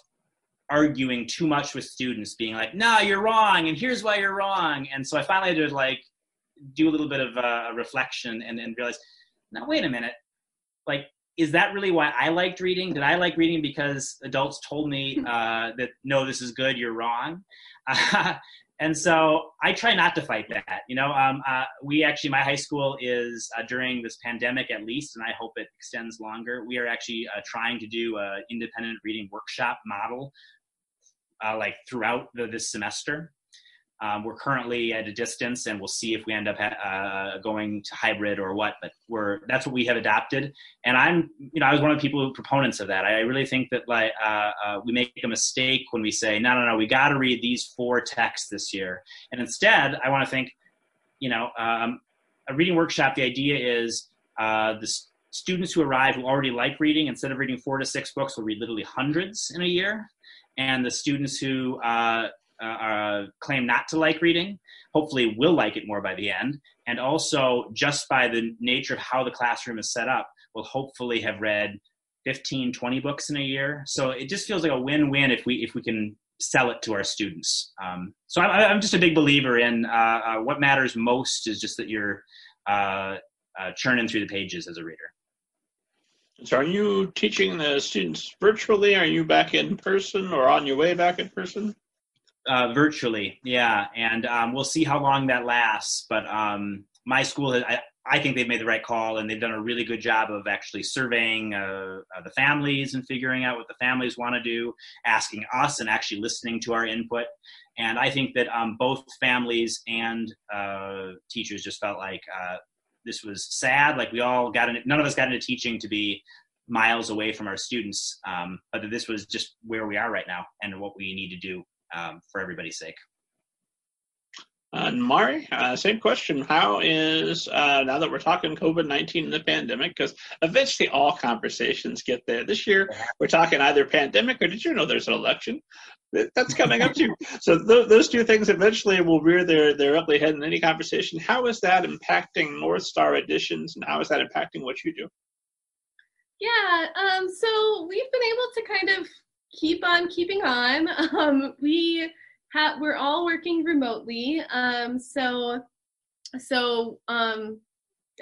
arguing too much with students, being like, "No, you're wrong," and here's why you're wrong. And so I finally did like do a little bit of uh, reflection and, and realize, now wait a minute, like is that really why I liked reading? Did I like reading because adults told me uh, that no, this is good, you're wrong? Uh, and so I try not to fight that. You know, um, uh, we actually, my high school is uh, during this pandemic at least, and I hope it extends longer. We are actually uh, trying to do an independent reading workshop model, uh, like throughout the, this semester. Um, we're currently at a distance, and we'll see if we end up uh, going to hybrid or what. But we're that's what we have adopted. And I'm, you know, I was one of the people proponents of that. I really think that like uh, uh, we make a mistake when we say, no, no, no, we got to read these four texts this year. And instead, I want to think, you know, um, a reading workshop. The idea is uh, the students who arrive who already like reading, instead of reading four to six books, will read literally hundreds in a year. And the students who uh, uh, claim not to like reading hopefully will like it more by the end and also just by the nature of how the classroom is set up will hopefully have read 15 20 books in a year. So it just feels like a win-win if we if we can sell it to our students. Um, so I'm, I'm, just a big believer in uh, uh, what matters most is just that you're uh, uh, churning through the pages as a reader. So are you teaching the students virtually? Are you back in person or on your way back in person uh, virtually, yeah, and um, we'll see how long that lasts. But um, my school, I, I think they've made the right call, and they've done a really good job of actually surveying uh, uh, the families and figuring out what the families want to do, asking us, and actually listening to our input. And I think that um, both families and uh, teachers just felt like uh, this was sad. Like we all got in, none of us got into teaching to be miles away from our students, um, but that this was just where we are right now and what we need to do um, for everybody's sake. Uh, Mari, uh, same question. How is, uh, now that we're talking COVID 19 and the pandemic, because eventually all conversations get there. This year, we're talking either pandemic or did you know there's an election? That's coming up too. So th- those two things eventually will rear their, their ugly head in any conversation. How is that impacting North Star Editions and how is that impacting what you do? Yeah, um, so we've been able to kind of keep on keeping on. Um, we have we're all working remotely. Um, so so um,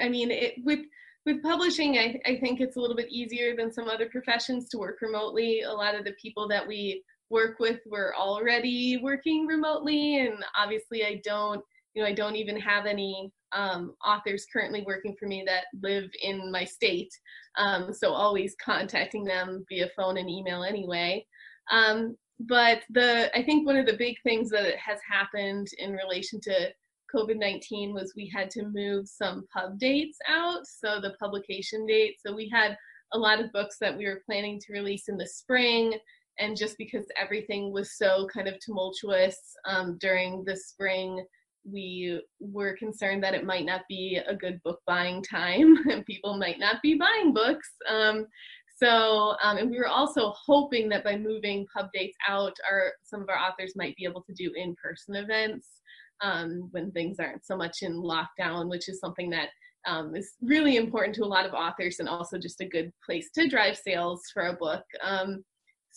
I mean it, with with publishing, I, I think it's a little bit easier than some other professions to work remotely. A lot of the people that we work with were already working remotely, and obviously I don't you know I don't even have any um, authors currently working for me that live in my state. Um, so always contacting them via phone and email anyway. Um, but the I think one of the big things that has happened in relation to COVID-19 was we had to move some pub dates out, so the publication date. So we had a lot of books that we were planning to release in the spring, and just because everything was so kind of tumultuous um, during the spring, we were concerned that it might not be a good book buying time and people might not be buying books. Um, so, um, and we were also hoping that by moving pub dates out, our some of our authors might be able to do in-person events um, when things aren't so much in lockdown, which is something that um, is really important to a lot of authors and also just a good place to drive sales for a book.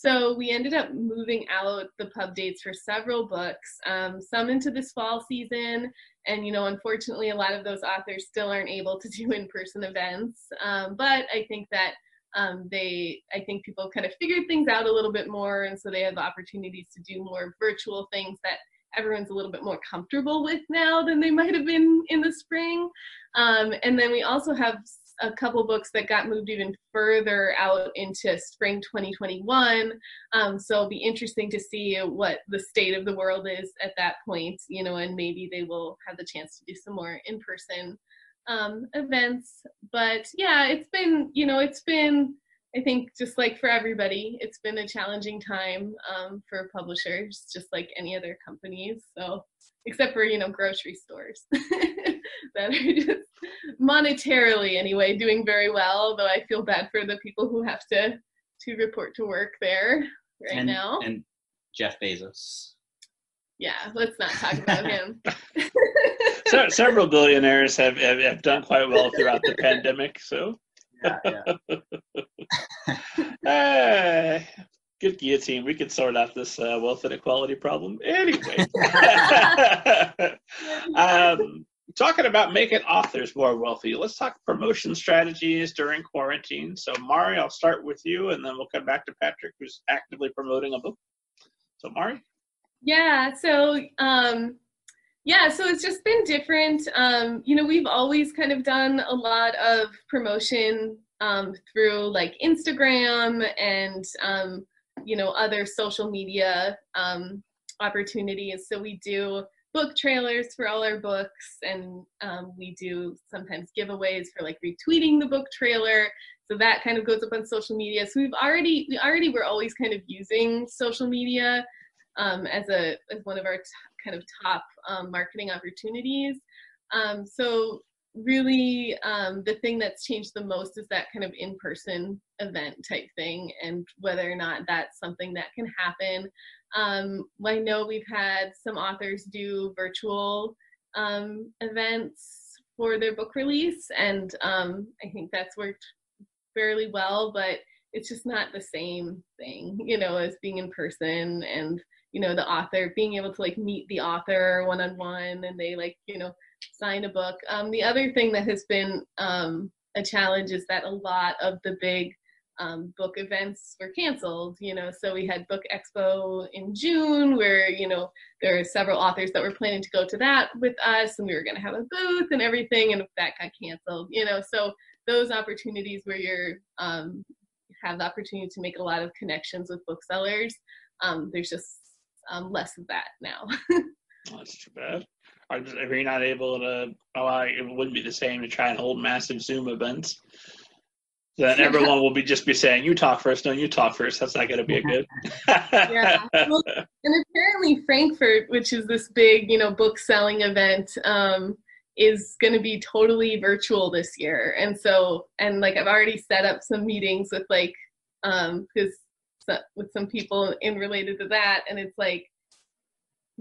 So we ended up moving out the pub dates for several books, um, some into this fall season. And, you know, unfortunately, a lot of those authors still aren't able to do in person events. Um, but I think that um, they, I think people kind of figured things out a little bit more. And so they have opportunities to do more virtual things that everyone's a little bit more comfortable with now than they might have been in the spring. Um, and then we also have a couple books that got moved even further out into spring 2021. Um, so it'll be interesting to see what the state of the world is at that point, you know, and maybe they will have the chance to do some more in person um, events. But yeah, it's been, you know, it's been, I think, just like for everybody, it's been a challenging time um, for publishers, just like any other companies. So, except for, you know, grocery stores that are just monetarily anyway doing very well though i feel bad for the people who have to to report to work there right and, now. and jeff bezos. Yeah let's not talk about him. So, several billionaires have, have, have done quite well throughout the pandemic so. Yeah, yeah. uh, good guillotine. We could sort out this uh, wealth inequality problem anyway. Um, talking about making authors more wealthy, let's talk promotion strategies during quarantine. So, Mari, I'll start with you, and then we'll come back to Patrick, who's actively promoting a book. So, Mari. Yeah. So, um, yeah. So it's just been different. Um, you know, we've always kind of done a lot of promotion um, through like Instagram and um, you know other social media um, opportunities. So we do book trailers for all our books and um, we do sometimes giveaways for like retweeting the book trailer. So that kind of goes up on social media. So we've already we already were always kind of using social media um, as a as one of our t- kind of top um, marketing opportunities. Um, so really um, the thing that's changed the most is that kind of in-person event type thing and whether or not that's something that can happen um, I know we've had some authors do virtual um, events for their book release, and um, I think that's worked fairly well, but it's just not the same thing, you know, as being in person and, you know, the author being able to like meet the author one on one and they like, you know, sign a book. Um, the other thing that has been um, a challenge is that a lot of the big um, book events were canceled you know so we had book expo in june where you know there are several authors that were planning to go to that with us and we were going to have a booth and everything and that got canceled you know so those opportunities where you're um, have the opportunity to make a lot of connections with booksellers um, there's just um, less of that now. That's too bad. Are, are you not able to oh it wouldn't be the same to try and hold massive zoom events then everyone will be just be saying, "You talk first, no, you talk first. That's not going to be a good. yeah. Well, and apparently Frankfurt, which is this big, you know, book selling event, um, is going to be totally virtual this year. And so, and like I've already set up some meetings with like, um, because with some people in related to that, and it's like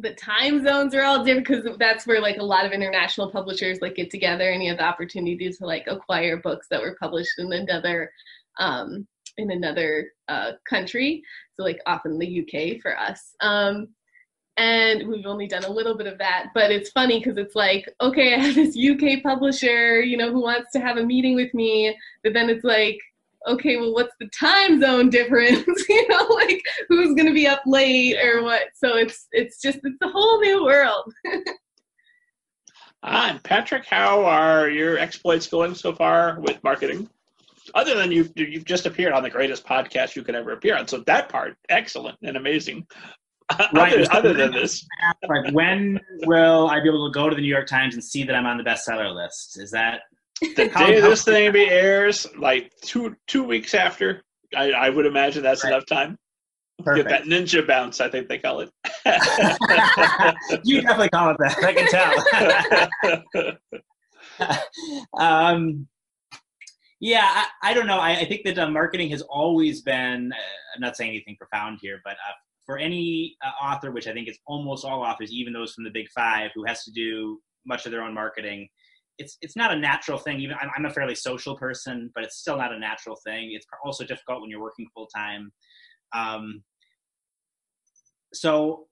the time zones are all different because that's where like a lot of international publishers like get together and you have the opportunity to like acquire books that were published in another um, in another uh, country so like often the uk for us. Um, and we've only done a little bit of that but it's funny because it's like okay i have this uk publisher you know who wants to have a meeting with me but then it's like okay, well, what's the time zone difference? you know, like who's going to be up late or what? So it's it's just it's a whole new world. Ah, I'm Patrick. How are your exploits going so far with marketing? Other than you, you've just appeared on the greatest podcast you could ever appear on, so that part excellent and amazing. Right. other, other than this, like when will I be able to go to the New York Times and see that I'm on the bestseller list? Is that the day this thing be airs, like two two weeks after, I, I would imagine that's right. enough time. Perfect. Get that ninja bounce, I think they call it. you definitely call it that. I can tell. um, yeah, I, I, don't know. I, I think that uh, marketing has always been. Uh, I'm not saying anything profound here, but uh, for any uh, author, which I think is almost all authors, even those from the big five, who has to do much of their own marketing, it's it's not a natural thing. Even I'm, I'm a fairly social person, but it's still not a natural thing. It's also difficult when you're working full time. Um, so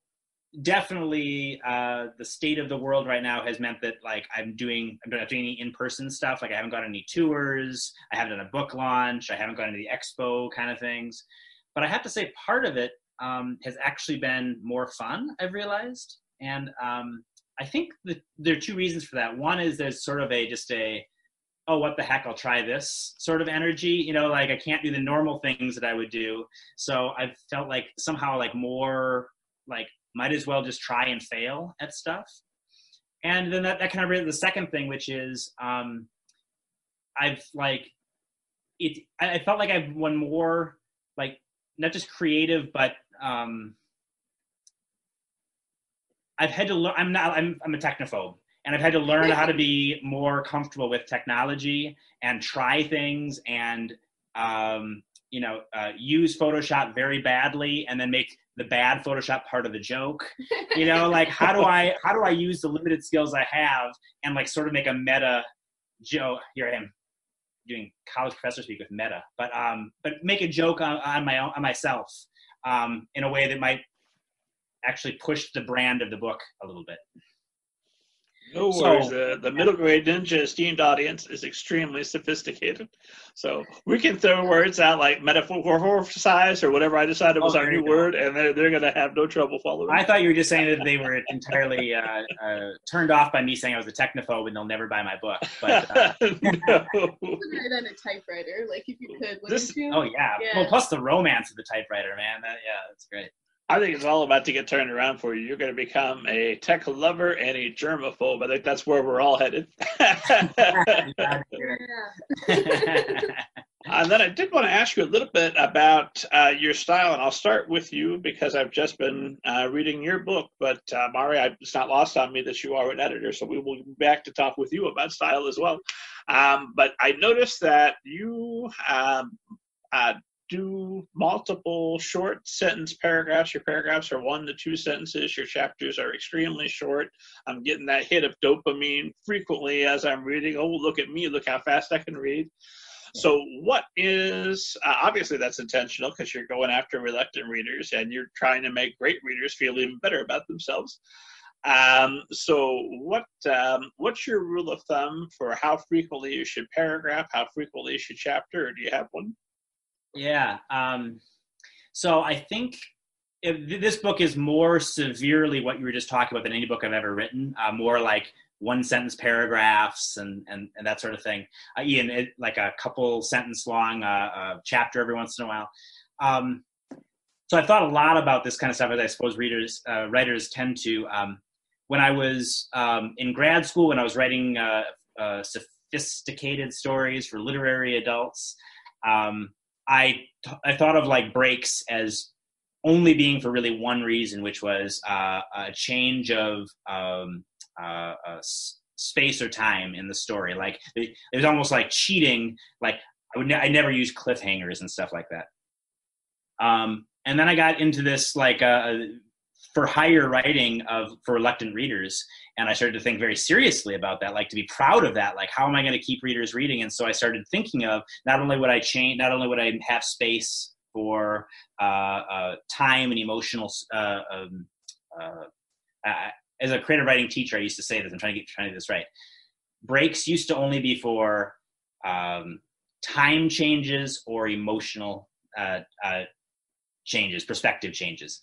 definitely uh, the state of the world right now has meant that like i'm doing i'm not doing any in-person stuff like i haven't gone any tours i haven't done a book launch i haven't gone to the expo kind of things but i have to say part of it um, has actually been more fun i've realized and um, I think the, there are two reasons for that. One is there's sort of a just a oh what the heck I'll try this sort of energy. You know, like I can't do the normal things that I would do, so I've felt like somehow like more like might as well just try and fail at stuff. And then that, that kind of brings the second thing, which is um, I've like it. I, I felt like I've won more like not just creative, but um, I've had to learn. I'm not. I'm. I'm a technophobe, and I've had to learn how to be more comfortable with technology and try things and um, you know uh, use Photoshop very badly and then make the bad Photoshop part of the joke. You know, like how do I how do I use the limited skills I have and like sort of make a meta joke? Here I am doing college professor speak with meta, but um, but make a joke on, on my own on myself um, in a way that might actually pushed the brand of the book a little bit. No worries. So, the, the middle grade ninja esteemed audience is extremely sophisticated. So we can throw words out like metaphoricize or whatever I decided was oh, our new word, and they're, they're going to have no trouble following. I thought you were just saying that they were entirely uh, uh, turned off by me saying I was a technophobe and they'll never buy my book. But uh, no. on a typewriter, like if you could. This, you? Oh yeah. yeah. Well, plus the romance of the typewriter, man. That, yeah, that's great. I think it's all about to get turned around for you. You're going to become a tech lover and a germaphobe. I think that's where we're all headed. and then I did want to ask you a little bit about uh, your style, and I'll start with you because I've just been uh, reading your book. But uh, Mari, I, it's not lost on me that you are an editor, so we will be back to talk with you about style as well. Um, but I noticed that you um, uh, do multiple short sentence paragraphs. Your paragraphs are one to two sentences. Your chapters are extremely short. I'm getting that hit of dopamine frequently as I'm reading. Oh, look at me! Look how fast I can read. So, what is uh, obviously that's intentional because you're going after reluctant readers and you're trying to make great readers feel even better about themselves. Um, so, what um, what's your rule of thumb for how frequently you should paragraph, how frequently you should chapter, or do you have one? Yeah. Um, so I think if, this book is more severely what you were just talking about than any book I've ever written. Uh, more like one sentence paragraphs and and, and that sort of thing. Uh, Ian, it, like a couple sentence long uh, chapter every once in a while. Um, so I've thought a lot about this kind of stuff, as I suppose readers uh, writers tend to. Um, when I was um, in grad school, when I was writing uh, uh, sophisticated stories for literary adults, I I thought of like breaks as only being for really one reason, which was uh, a change of um, uh, space or time in the story. Like it, it was almost like cheating. Like I would ne- I never use cliffhangers and stuff like that. Um, and then I got into this like uh, for hire writing of for reluctant readers, and I started to think very seriously about that, like to be proud of that. Like how am I going to keep readers reading? And so I started thinking of not only would I change, not only would I have space for uh, uh, time and emotional. Uh, um, uh, as a creative writing teacher, I used to say this. I'm trying to get trying to get this right. Breaks used to only be for um, time changes or emotional uh, uh, changes, perspective changes.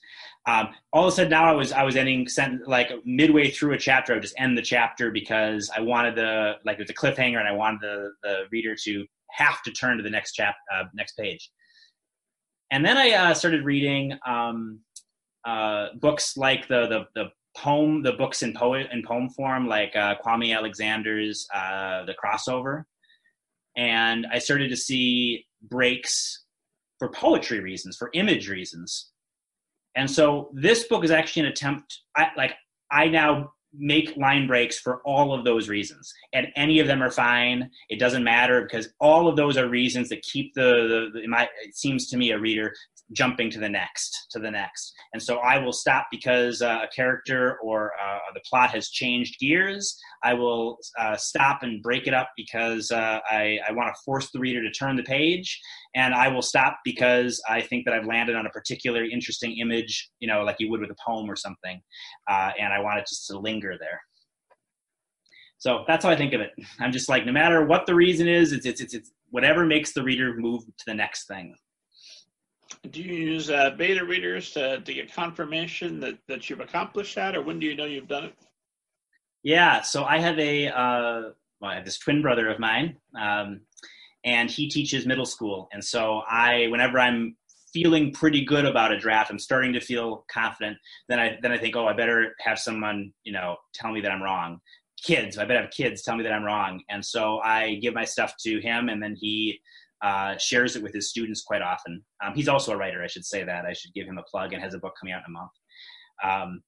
Um, all of a sudden, now I was I was ending sent like midway through a chapter. I would just end the chapter because I wanted the like it was a cliffhanger, and I wanted the the reader to have to turn to the next chap uh, next page. And then I uh, started reading um, uh, books like the the the poem, the books in poet in poem form, like uh, Kwame Alexander's uh, The Crossover, and I started to see breaks for poetry reasons, for image reasons. And so this book is actually an attempt. I, like I now make line breaks for all of those reasons and any of them are fine it doesn't matter because all of those are reasons that keep the, the, the my, it seems to me a reader jumping to the next to the next. And so i will stop because uh, a character or uh, the plot has changed gears. I will uh, stop and break it up because uh, i, I want to force the reader to turn the page. And i will stop because i think that i've landed on a particularly interesting image you know like you would with a poem or something. Uh, and i want it just to linger there. So that's how i think of it. I'm just like no matter what the reason is it's it's it's, it's whatever makes the reader move to the next thing do you use uh, beta readers to, to get confirmation that, that you've accomplished that, or when do you know you've done it? Yeah, so I have a uh, well, I have this twin brother of mine, um, and he teaches middle school, and so I, whenever I'm feeling pretty good about a draft, I'm starting to feel confident. Then I then I think, oh, I better have someone you know tell me that I'm wrong. Kids, I better have kids tell me that I'm wrong, and so I give my stuff to him, and then he uh, shares it with his students quite often. Um, he's also a writer, I should say that. I should give him a plug and has a book coming out in a month. Um,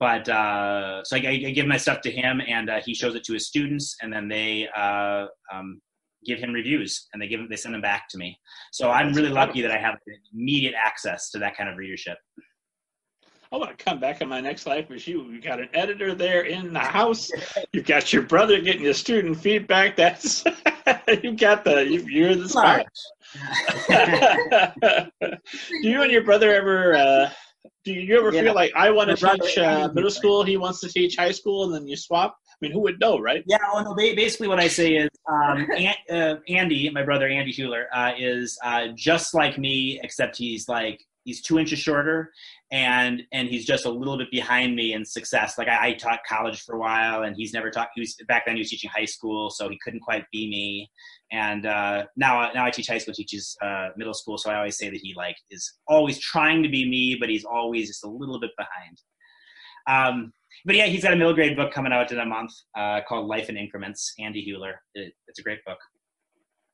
but uh, so I, I, give my stuff to him and uh, he shows it to his students and then they uh, um, give him reviews and they give they send them back to me. So I'm really lucky that I have immediate access to that kind of readership. I want to come back in my next life with you. You've got an editor there in the house. You've got your brother getting your student feedback. That's you got the you, are the smart. do you and your brother ever? Uh, do you ever yeah. feel like I want to teach uh, middle school, he wants to teach high school, and then you swap? I mean, who would know, right? Yeah. Well, no. Basically, what I say is, um, uh, Andy, my brother Andy Hueller, uh, is uh, just like me, except he's like he's two inches shorter and and he's just a little bit behind me in success. Like I, I, taught college for a while and he's never taught he was back then he was teaching high school so he couldn't quite be me. And uh, now now i teach high school teaches uh, middle school so i always say that he like is always trying to be me but he's always just a little bit behind. Um, but yeah he's got a middle grade book coming out in a month uh, called life in increments andy Hueller it, it's a great book.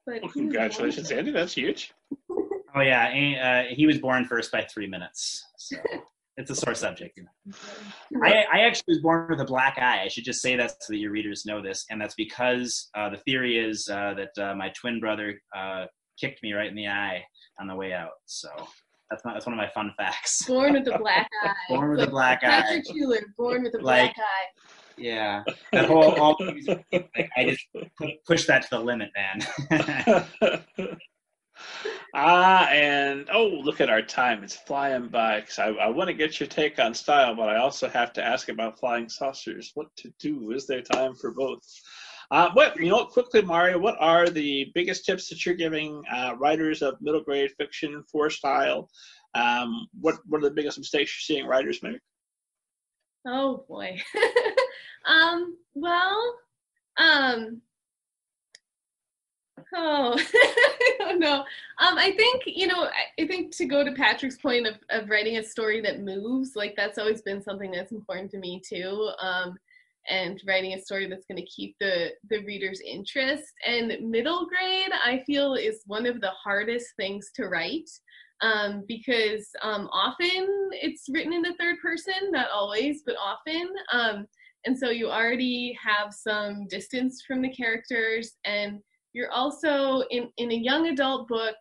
Well, congratulations andy that's huge Oh yeah, uh, he was born first by three minutes. So it's a sore subject. I, I actually was born with a black eye. I should just say that so that your readers know this, and that's because uh, the theory is uh, that uh, my twin brother uh, kicked me right in the eye on the way out. So that's my, that's one of my fun facts. Born with a black eye. born with like a black Patrick eye. Patrick Schuler, born with a black like, eye. Yeah, that whole all like, I just push that to the limit, man. Ah, and oh, look at our time. It's flying by. Cause I, I want to get your take on style, but I also have to ask about flying saucers. What to do? Is there time for both? Uh, what you know, quickly, Mario. What are the biggest tips that you're giving uh, writers of middle grade fiction for style? Um, what What are the biggest mistakes you're seeing writers make? Oh boy. um, well, um, Oh, know. Um, I think you know. I think to go to Patrick's point of of writing a story that moves, like that's always been something that's important to me too. Um, and writing a story that's going to keep the the reader's interest. And middle grade, I feel, is one of the hardest things to write um, because um, often it's written in the third person, not always, but often. Um, and so you already have some distance from the characters, and you're also in in a young adult book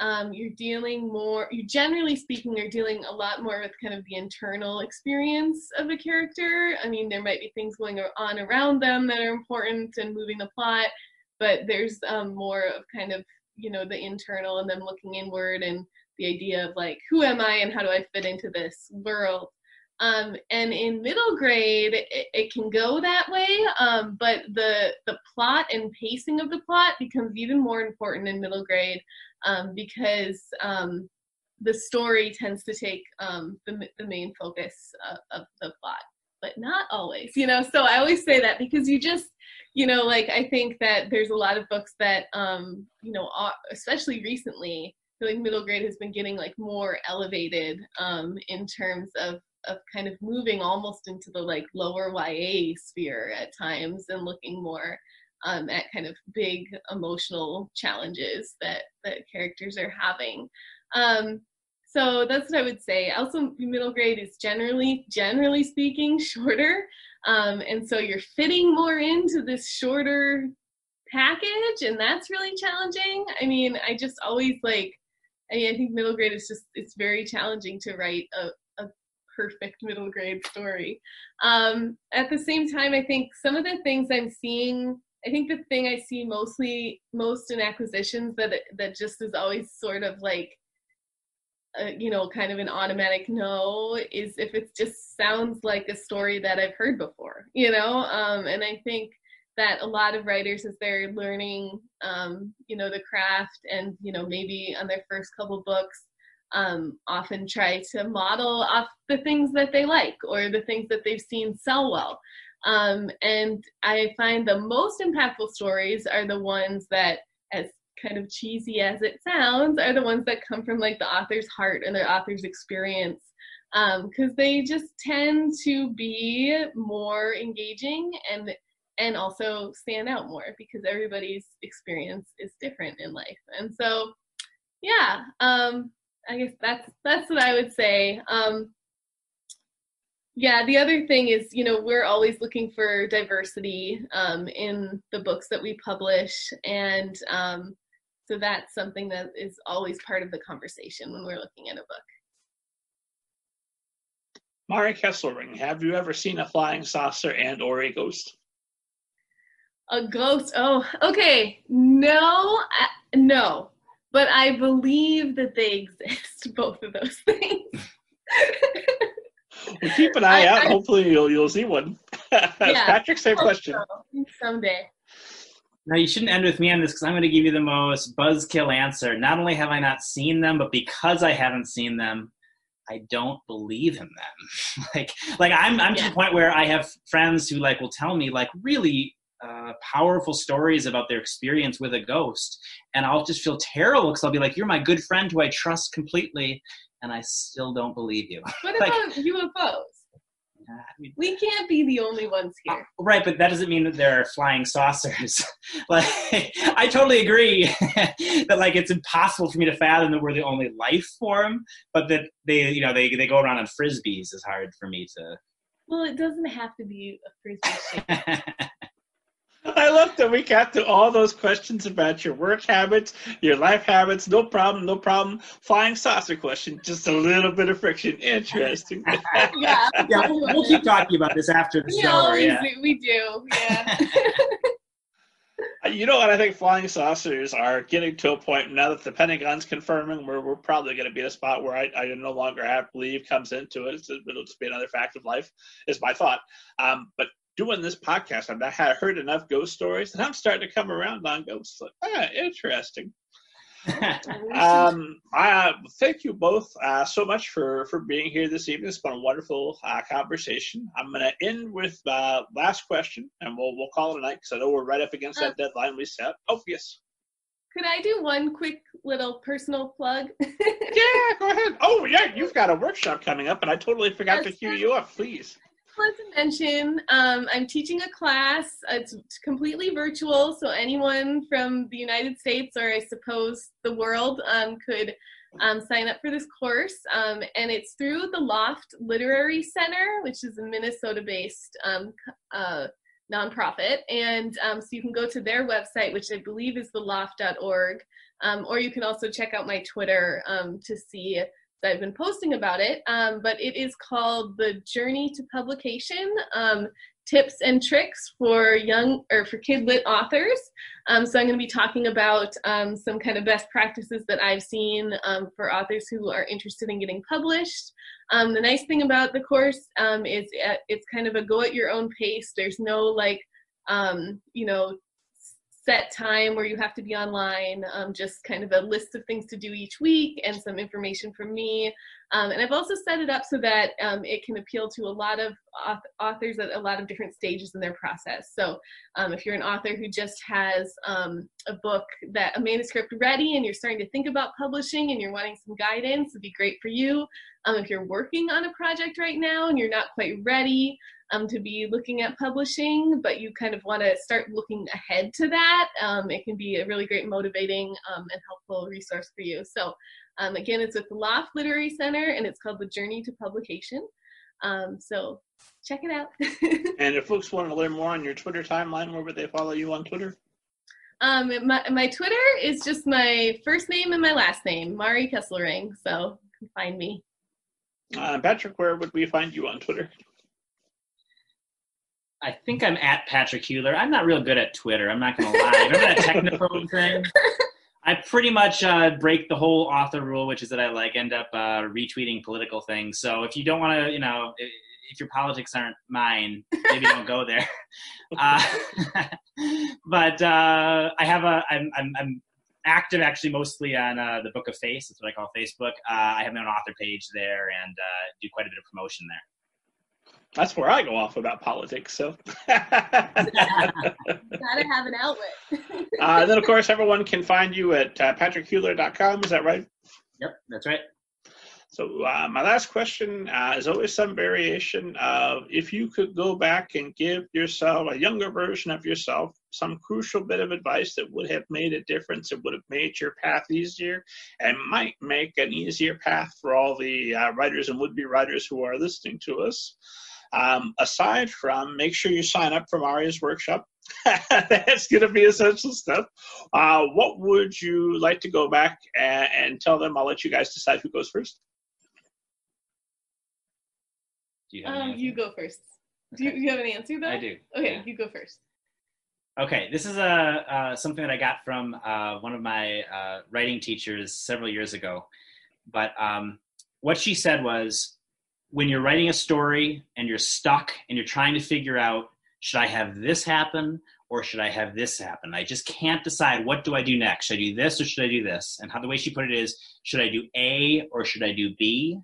um, you're dealing more you generally speaking are dealing a lot more with kind of the internal experience of a character. I mean there might be things going on around them that are important and moving the plot but there's um, more of kind of you know the internal and then looking inward and the idea of like who am i and how do i fit into this world um, and in middle grade it, it can go that way um, but the the plot and pacing of the plot becomes even more important in middle grade um, because um, the story tends to take um, the, the main focus of, of the plot but not always you know? So i always say that because you just you know like i think that there's a lot of books that um you know especially recently I feel like middle grade has been getting like more elevated in terms of of kind of moving almost into the like lower YA sphere at times and looking more um, at kind of big emotional challenges that that characters are having. Um, so that's what I would say. Also, middle grade is generally, generally speaking, shorter, um, and so you're fitting more into this shorter package, and that's really challenging. I mean, I just always like. I mean, I think middle grade is just it's very challenging to write a, perfect middle grade story. Um, at the same time, I think some of the things I'm seeing, I think the thing I see mostly most in acquisitions that that just is always sort of like, uh, you know, kind of an automatic no is if it just sounds like a story that I've heard before, you know. Um, and I think that a lot of writers as they're learning um, you know the craft and you know maybe on their first couple books um, often try to model off the things that they like or the things that they've seen sell well. Um, and I find the most impactful stories are the ones that, as kind of cheesy as it sounds, are the ones that come from like the author's heart and their author's experience. Because um, they just tend to be more engaging and and also stand out more because everybody's experience is different in life. And so, yeah, um, I guess that's that's what I would say. Um, yeah, the other thing is, you know, we're always looking for diversity um, in the books that we publish, and um, so that's something that is always part of the conversation when we're looking at a book. Mari Kesselring, have you ever seen a flying saucer and or a ghost? A ghost? Oh, okay. No, I, no but I believe that they exist, both of those things. well, keep an eye I, out. I, Hopefully, you'll you'll see one. Yeah, Patrick, same question. So. Someday. Now you shouldn't end with me on this because I'm going to give you the most buzzkill answer. Not only have I not seen them, but because I haven't seen them, I don't believe in them. like, like I'm I'm yeah. to the point where I have friends who like will tell me like really uh, powerful stories about their experience with a ghost, and I'll just feel terrible because I'll be like, "You're my good friend who I trust completely," and I still don't believe you. What like, about UFOs? I mean, we can't be the only ones here. Uh, right, but that doesn't mean that there are flying saucers. like, I totally agree that like it's impossible for me to fathom that we're the only life form, but that they, you know, they they go around on frisbees is hard for me to. Well, it doesn't have to be a frisbee. I love that we got to all those questions about your work habits, your life habits. No problem, no problem. Flying saucer question, just a little bit of friction. Interesting. yeah, yeah. We'll keep talking about this after the show. Yeah, we do. Yeah. you know what? I think flying saucers are getting to a point now that the Pentagon's confirming we're, we're probably going to be in a spot where I, I no longer have to believe comes into it. it'll just be another fact of life, is my thought. Um, but doing this podcast, I've had heard enough ghost stories, and I'm starting to come around on ghosts. Like, ah, interesting. um, I uh, thank you both uh, so much for for being here this evening. It's been a wonderful uh, conversation. I'm going to end with uh, last question, and we'll we'll call it a night because I know we're right up against that uh, deadline we set. Oh yes. Could I do one quick little personal plug? yeah, go ahead. Oh yeah, you've got a workshop coming up, and I totally forgot yes, to cue you up. Please. Want to mention um, I'm teaching a class. It's completely virtual, so anyone from the United States or I suppose the world um, could um, sign up for this course. Um, and it's through the Loft Literary Center, which is a Minnesota based um, uh, nonprofit. And um, so you can go to their website, which I believe is theloft.org, or you can also check out my Twitter to see I've been posting about it. Um, but it is called the Journey to Publication. Um, tips and tricks for young or for kid lit authors. Um, so I'm going to be talking about um, some kind of best practices that I've seen um, for authors who are interested in getting published. Um, the nice thing about the course is uh, it's kind of a go at your own pace. There's no like, you know, set time where you have to be online, um, just kind of a list of things to do each week and some information from me. Um, and I've also set it up so that um, it can appeal to a lot of authors at a lot of different stages in their process. So um, if you're an author who just has um, a book that a manuscript ready and you're starting to think about publishing and you're wanting some guidance, it'd be great for you. Um, if you're working on a project right now and you're not quite ready, um, to be looking at publishing, but you kind of want to start looking ahead to that, it can be a really great motivating and helpful resource for you. So um, again, it's with the Loft Literary Center and it's called The Journey to Publication. Um, so check it out. and if folks want to learn more on your Twitter timeline, where would they follow you on Twitter? Um, my, my Twitter is just my first name and my last name, Mari Kesselring. So you can find me. Uh, Patrick, where would we find you on Twitter? I think I'm at Patrick Hueller. I'm not real good at Twitter. I'm not going to lie. Remember that technophobe thing? I pretty much uh, break the whole author rule, which is that I like end up uh, retweeting political things. So if you don't want to, you know, if your politics aren't mine, maybe don't go there. Uh, but uh, I have a, I'm, I'm, I'm active actually mostly on uh, the Book of Face. That's what I call Facebook. Uh, I have my own author page there and do quite a bit of promotion there that's where I go off about politics. So gotta have an outlet. uh, then, of course, everyone can find you at uh, patrickhueller.com. Is that right? Yep, that's right. So uh, my last question uh, is always some variation of if you could go back and give yourself a younger version of yourself some crucial bit of advice that would have made a difference, it would have made your path easier and might make an easier path for all the uh, writers and would-be writers who are listening to us. Um, aside from make sure you sign up for Mari's workshop, that's going to be essential stuff. Uh, what would you like to go back and, and, tell them? I'll let you guys decide who goes first. You, um, you, go first. Okay. Do, you, you, have an answer though? I do. Okay, yeah. you go first. Okay, this is a uh, something that I got from uh, one of my uh, writing teachers several years ago. But um, what she said was, when you're writing a story and you're stuck and you're trying to figure out should I have this happen or should I have this happen? I just can't decide what do I do next. Should I do this or should I do this? And how the way she put it is, should I do A or should I do B?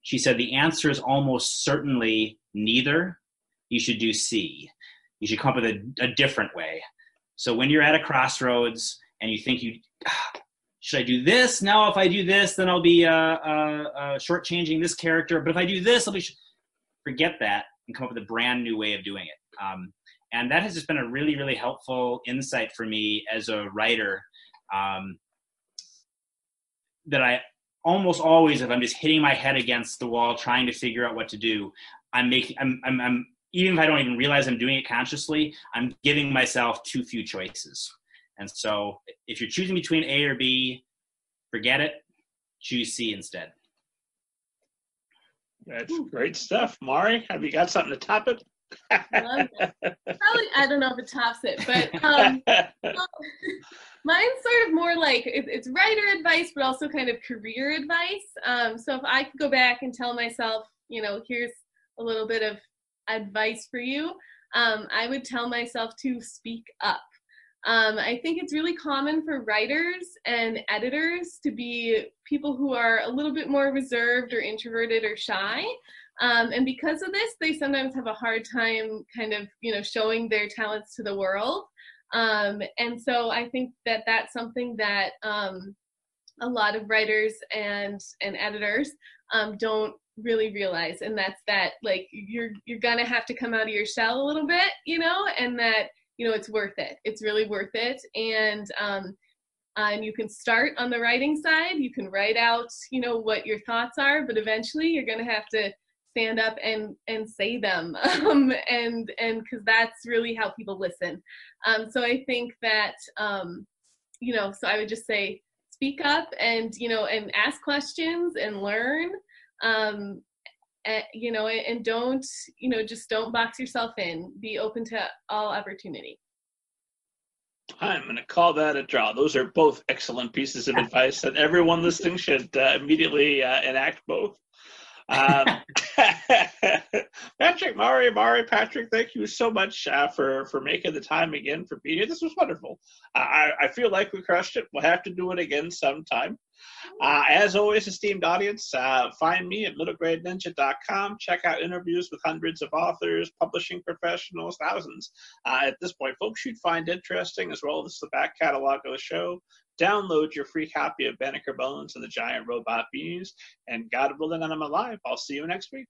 She said the answer is almost certainly neither. You should do C. You should come up with a, a different way. So when you're at a crossroads and you think you should I do this? Now, if I do this, then I'll be uh, uh, uh, shortchanging this character. But if I do this, I'll be sh- forget that and come up with a brand new way of doing it. Um, and that has just been a really, really helpful insight for me as a writer. Um, that I almost always, if I'm just hitting my head against the wall trying to figure out what to do, I'm making, I'm, I'm, I'm even if I don't even realize I'm doing it consciously, I'm giving myself too few choices. And so if you're choosing between A or B, forget it, choose C instead. That's great stuff. Mari, have you got something to top it? Probably, I don't know if it tops it, but um, mine's sort of more like it, it's writer advice, but also kind of career advice. Um, so if I could go back and tell myself, you know, here's a little bit of advice for you, um, I would tell myself to speak up. Um, I think it's really common for writers and editors to be people who are a little bit more reserved or introverted or shy. Um, and because of this, they sometimes have a hard time kind of, you know, showing their talents to the world. Um, and so I think that that's something that um, a lot of writers and, and editors um, don't really realize and that's that like you're you're gonna have to come out of your shell a little bit you know and that you know it's worth it. It's really worth it. And um and you can start on the writing side. You can write out you know what your thoughts are but eventually you're going to have to stand up and and say them um, and and because that's really how people listen. Um, so i think that um, you know so i would just say speak up and you know and ask questions and learn um, and, you know and don't you know just don't box yourself in be open to all opportunity I'm going to call that a draw. Those are both excellent pieces of advice, and everyone listening should uh, immediately uh, enact both. Um, Patrick, Mari, Mari, Patrick, thank you so much uh, for for making the time again for being here. This was wonderful. I, I feel like we crushed it. We'll have to do it again sometime. Uh, as always, esteemed audience, uh, find me at middlegradeninja.com. Check out interviews with hundreds of authors, publishing professionals, thousands. Uh, at this point, folks you'd find interesting, as well as the back catalog of the show. Download your free copy of Banneker Bones and the Giant Robot Bees. And God willing, I'm alive, I'll see you next week.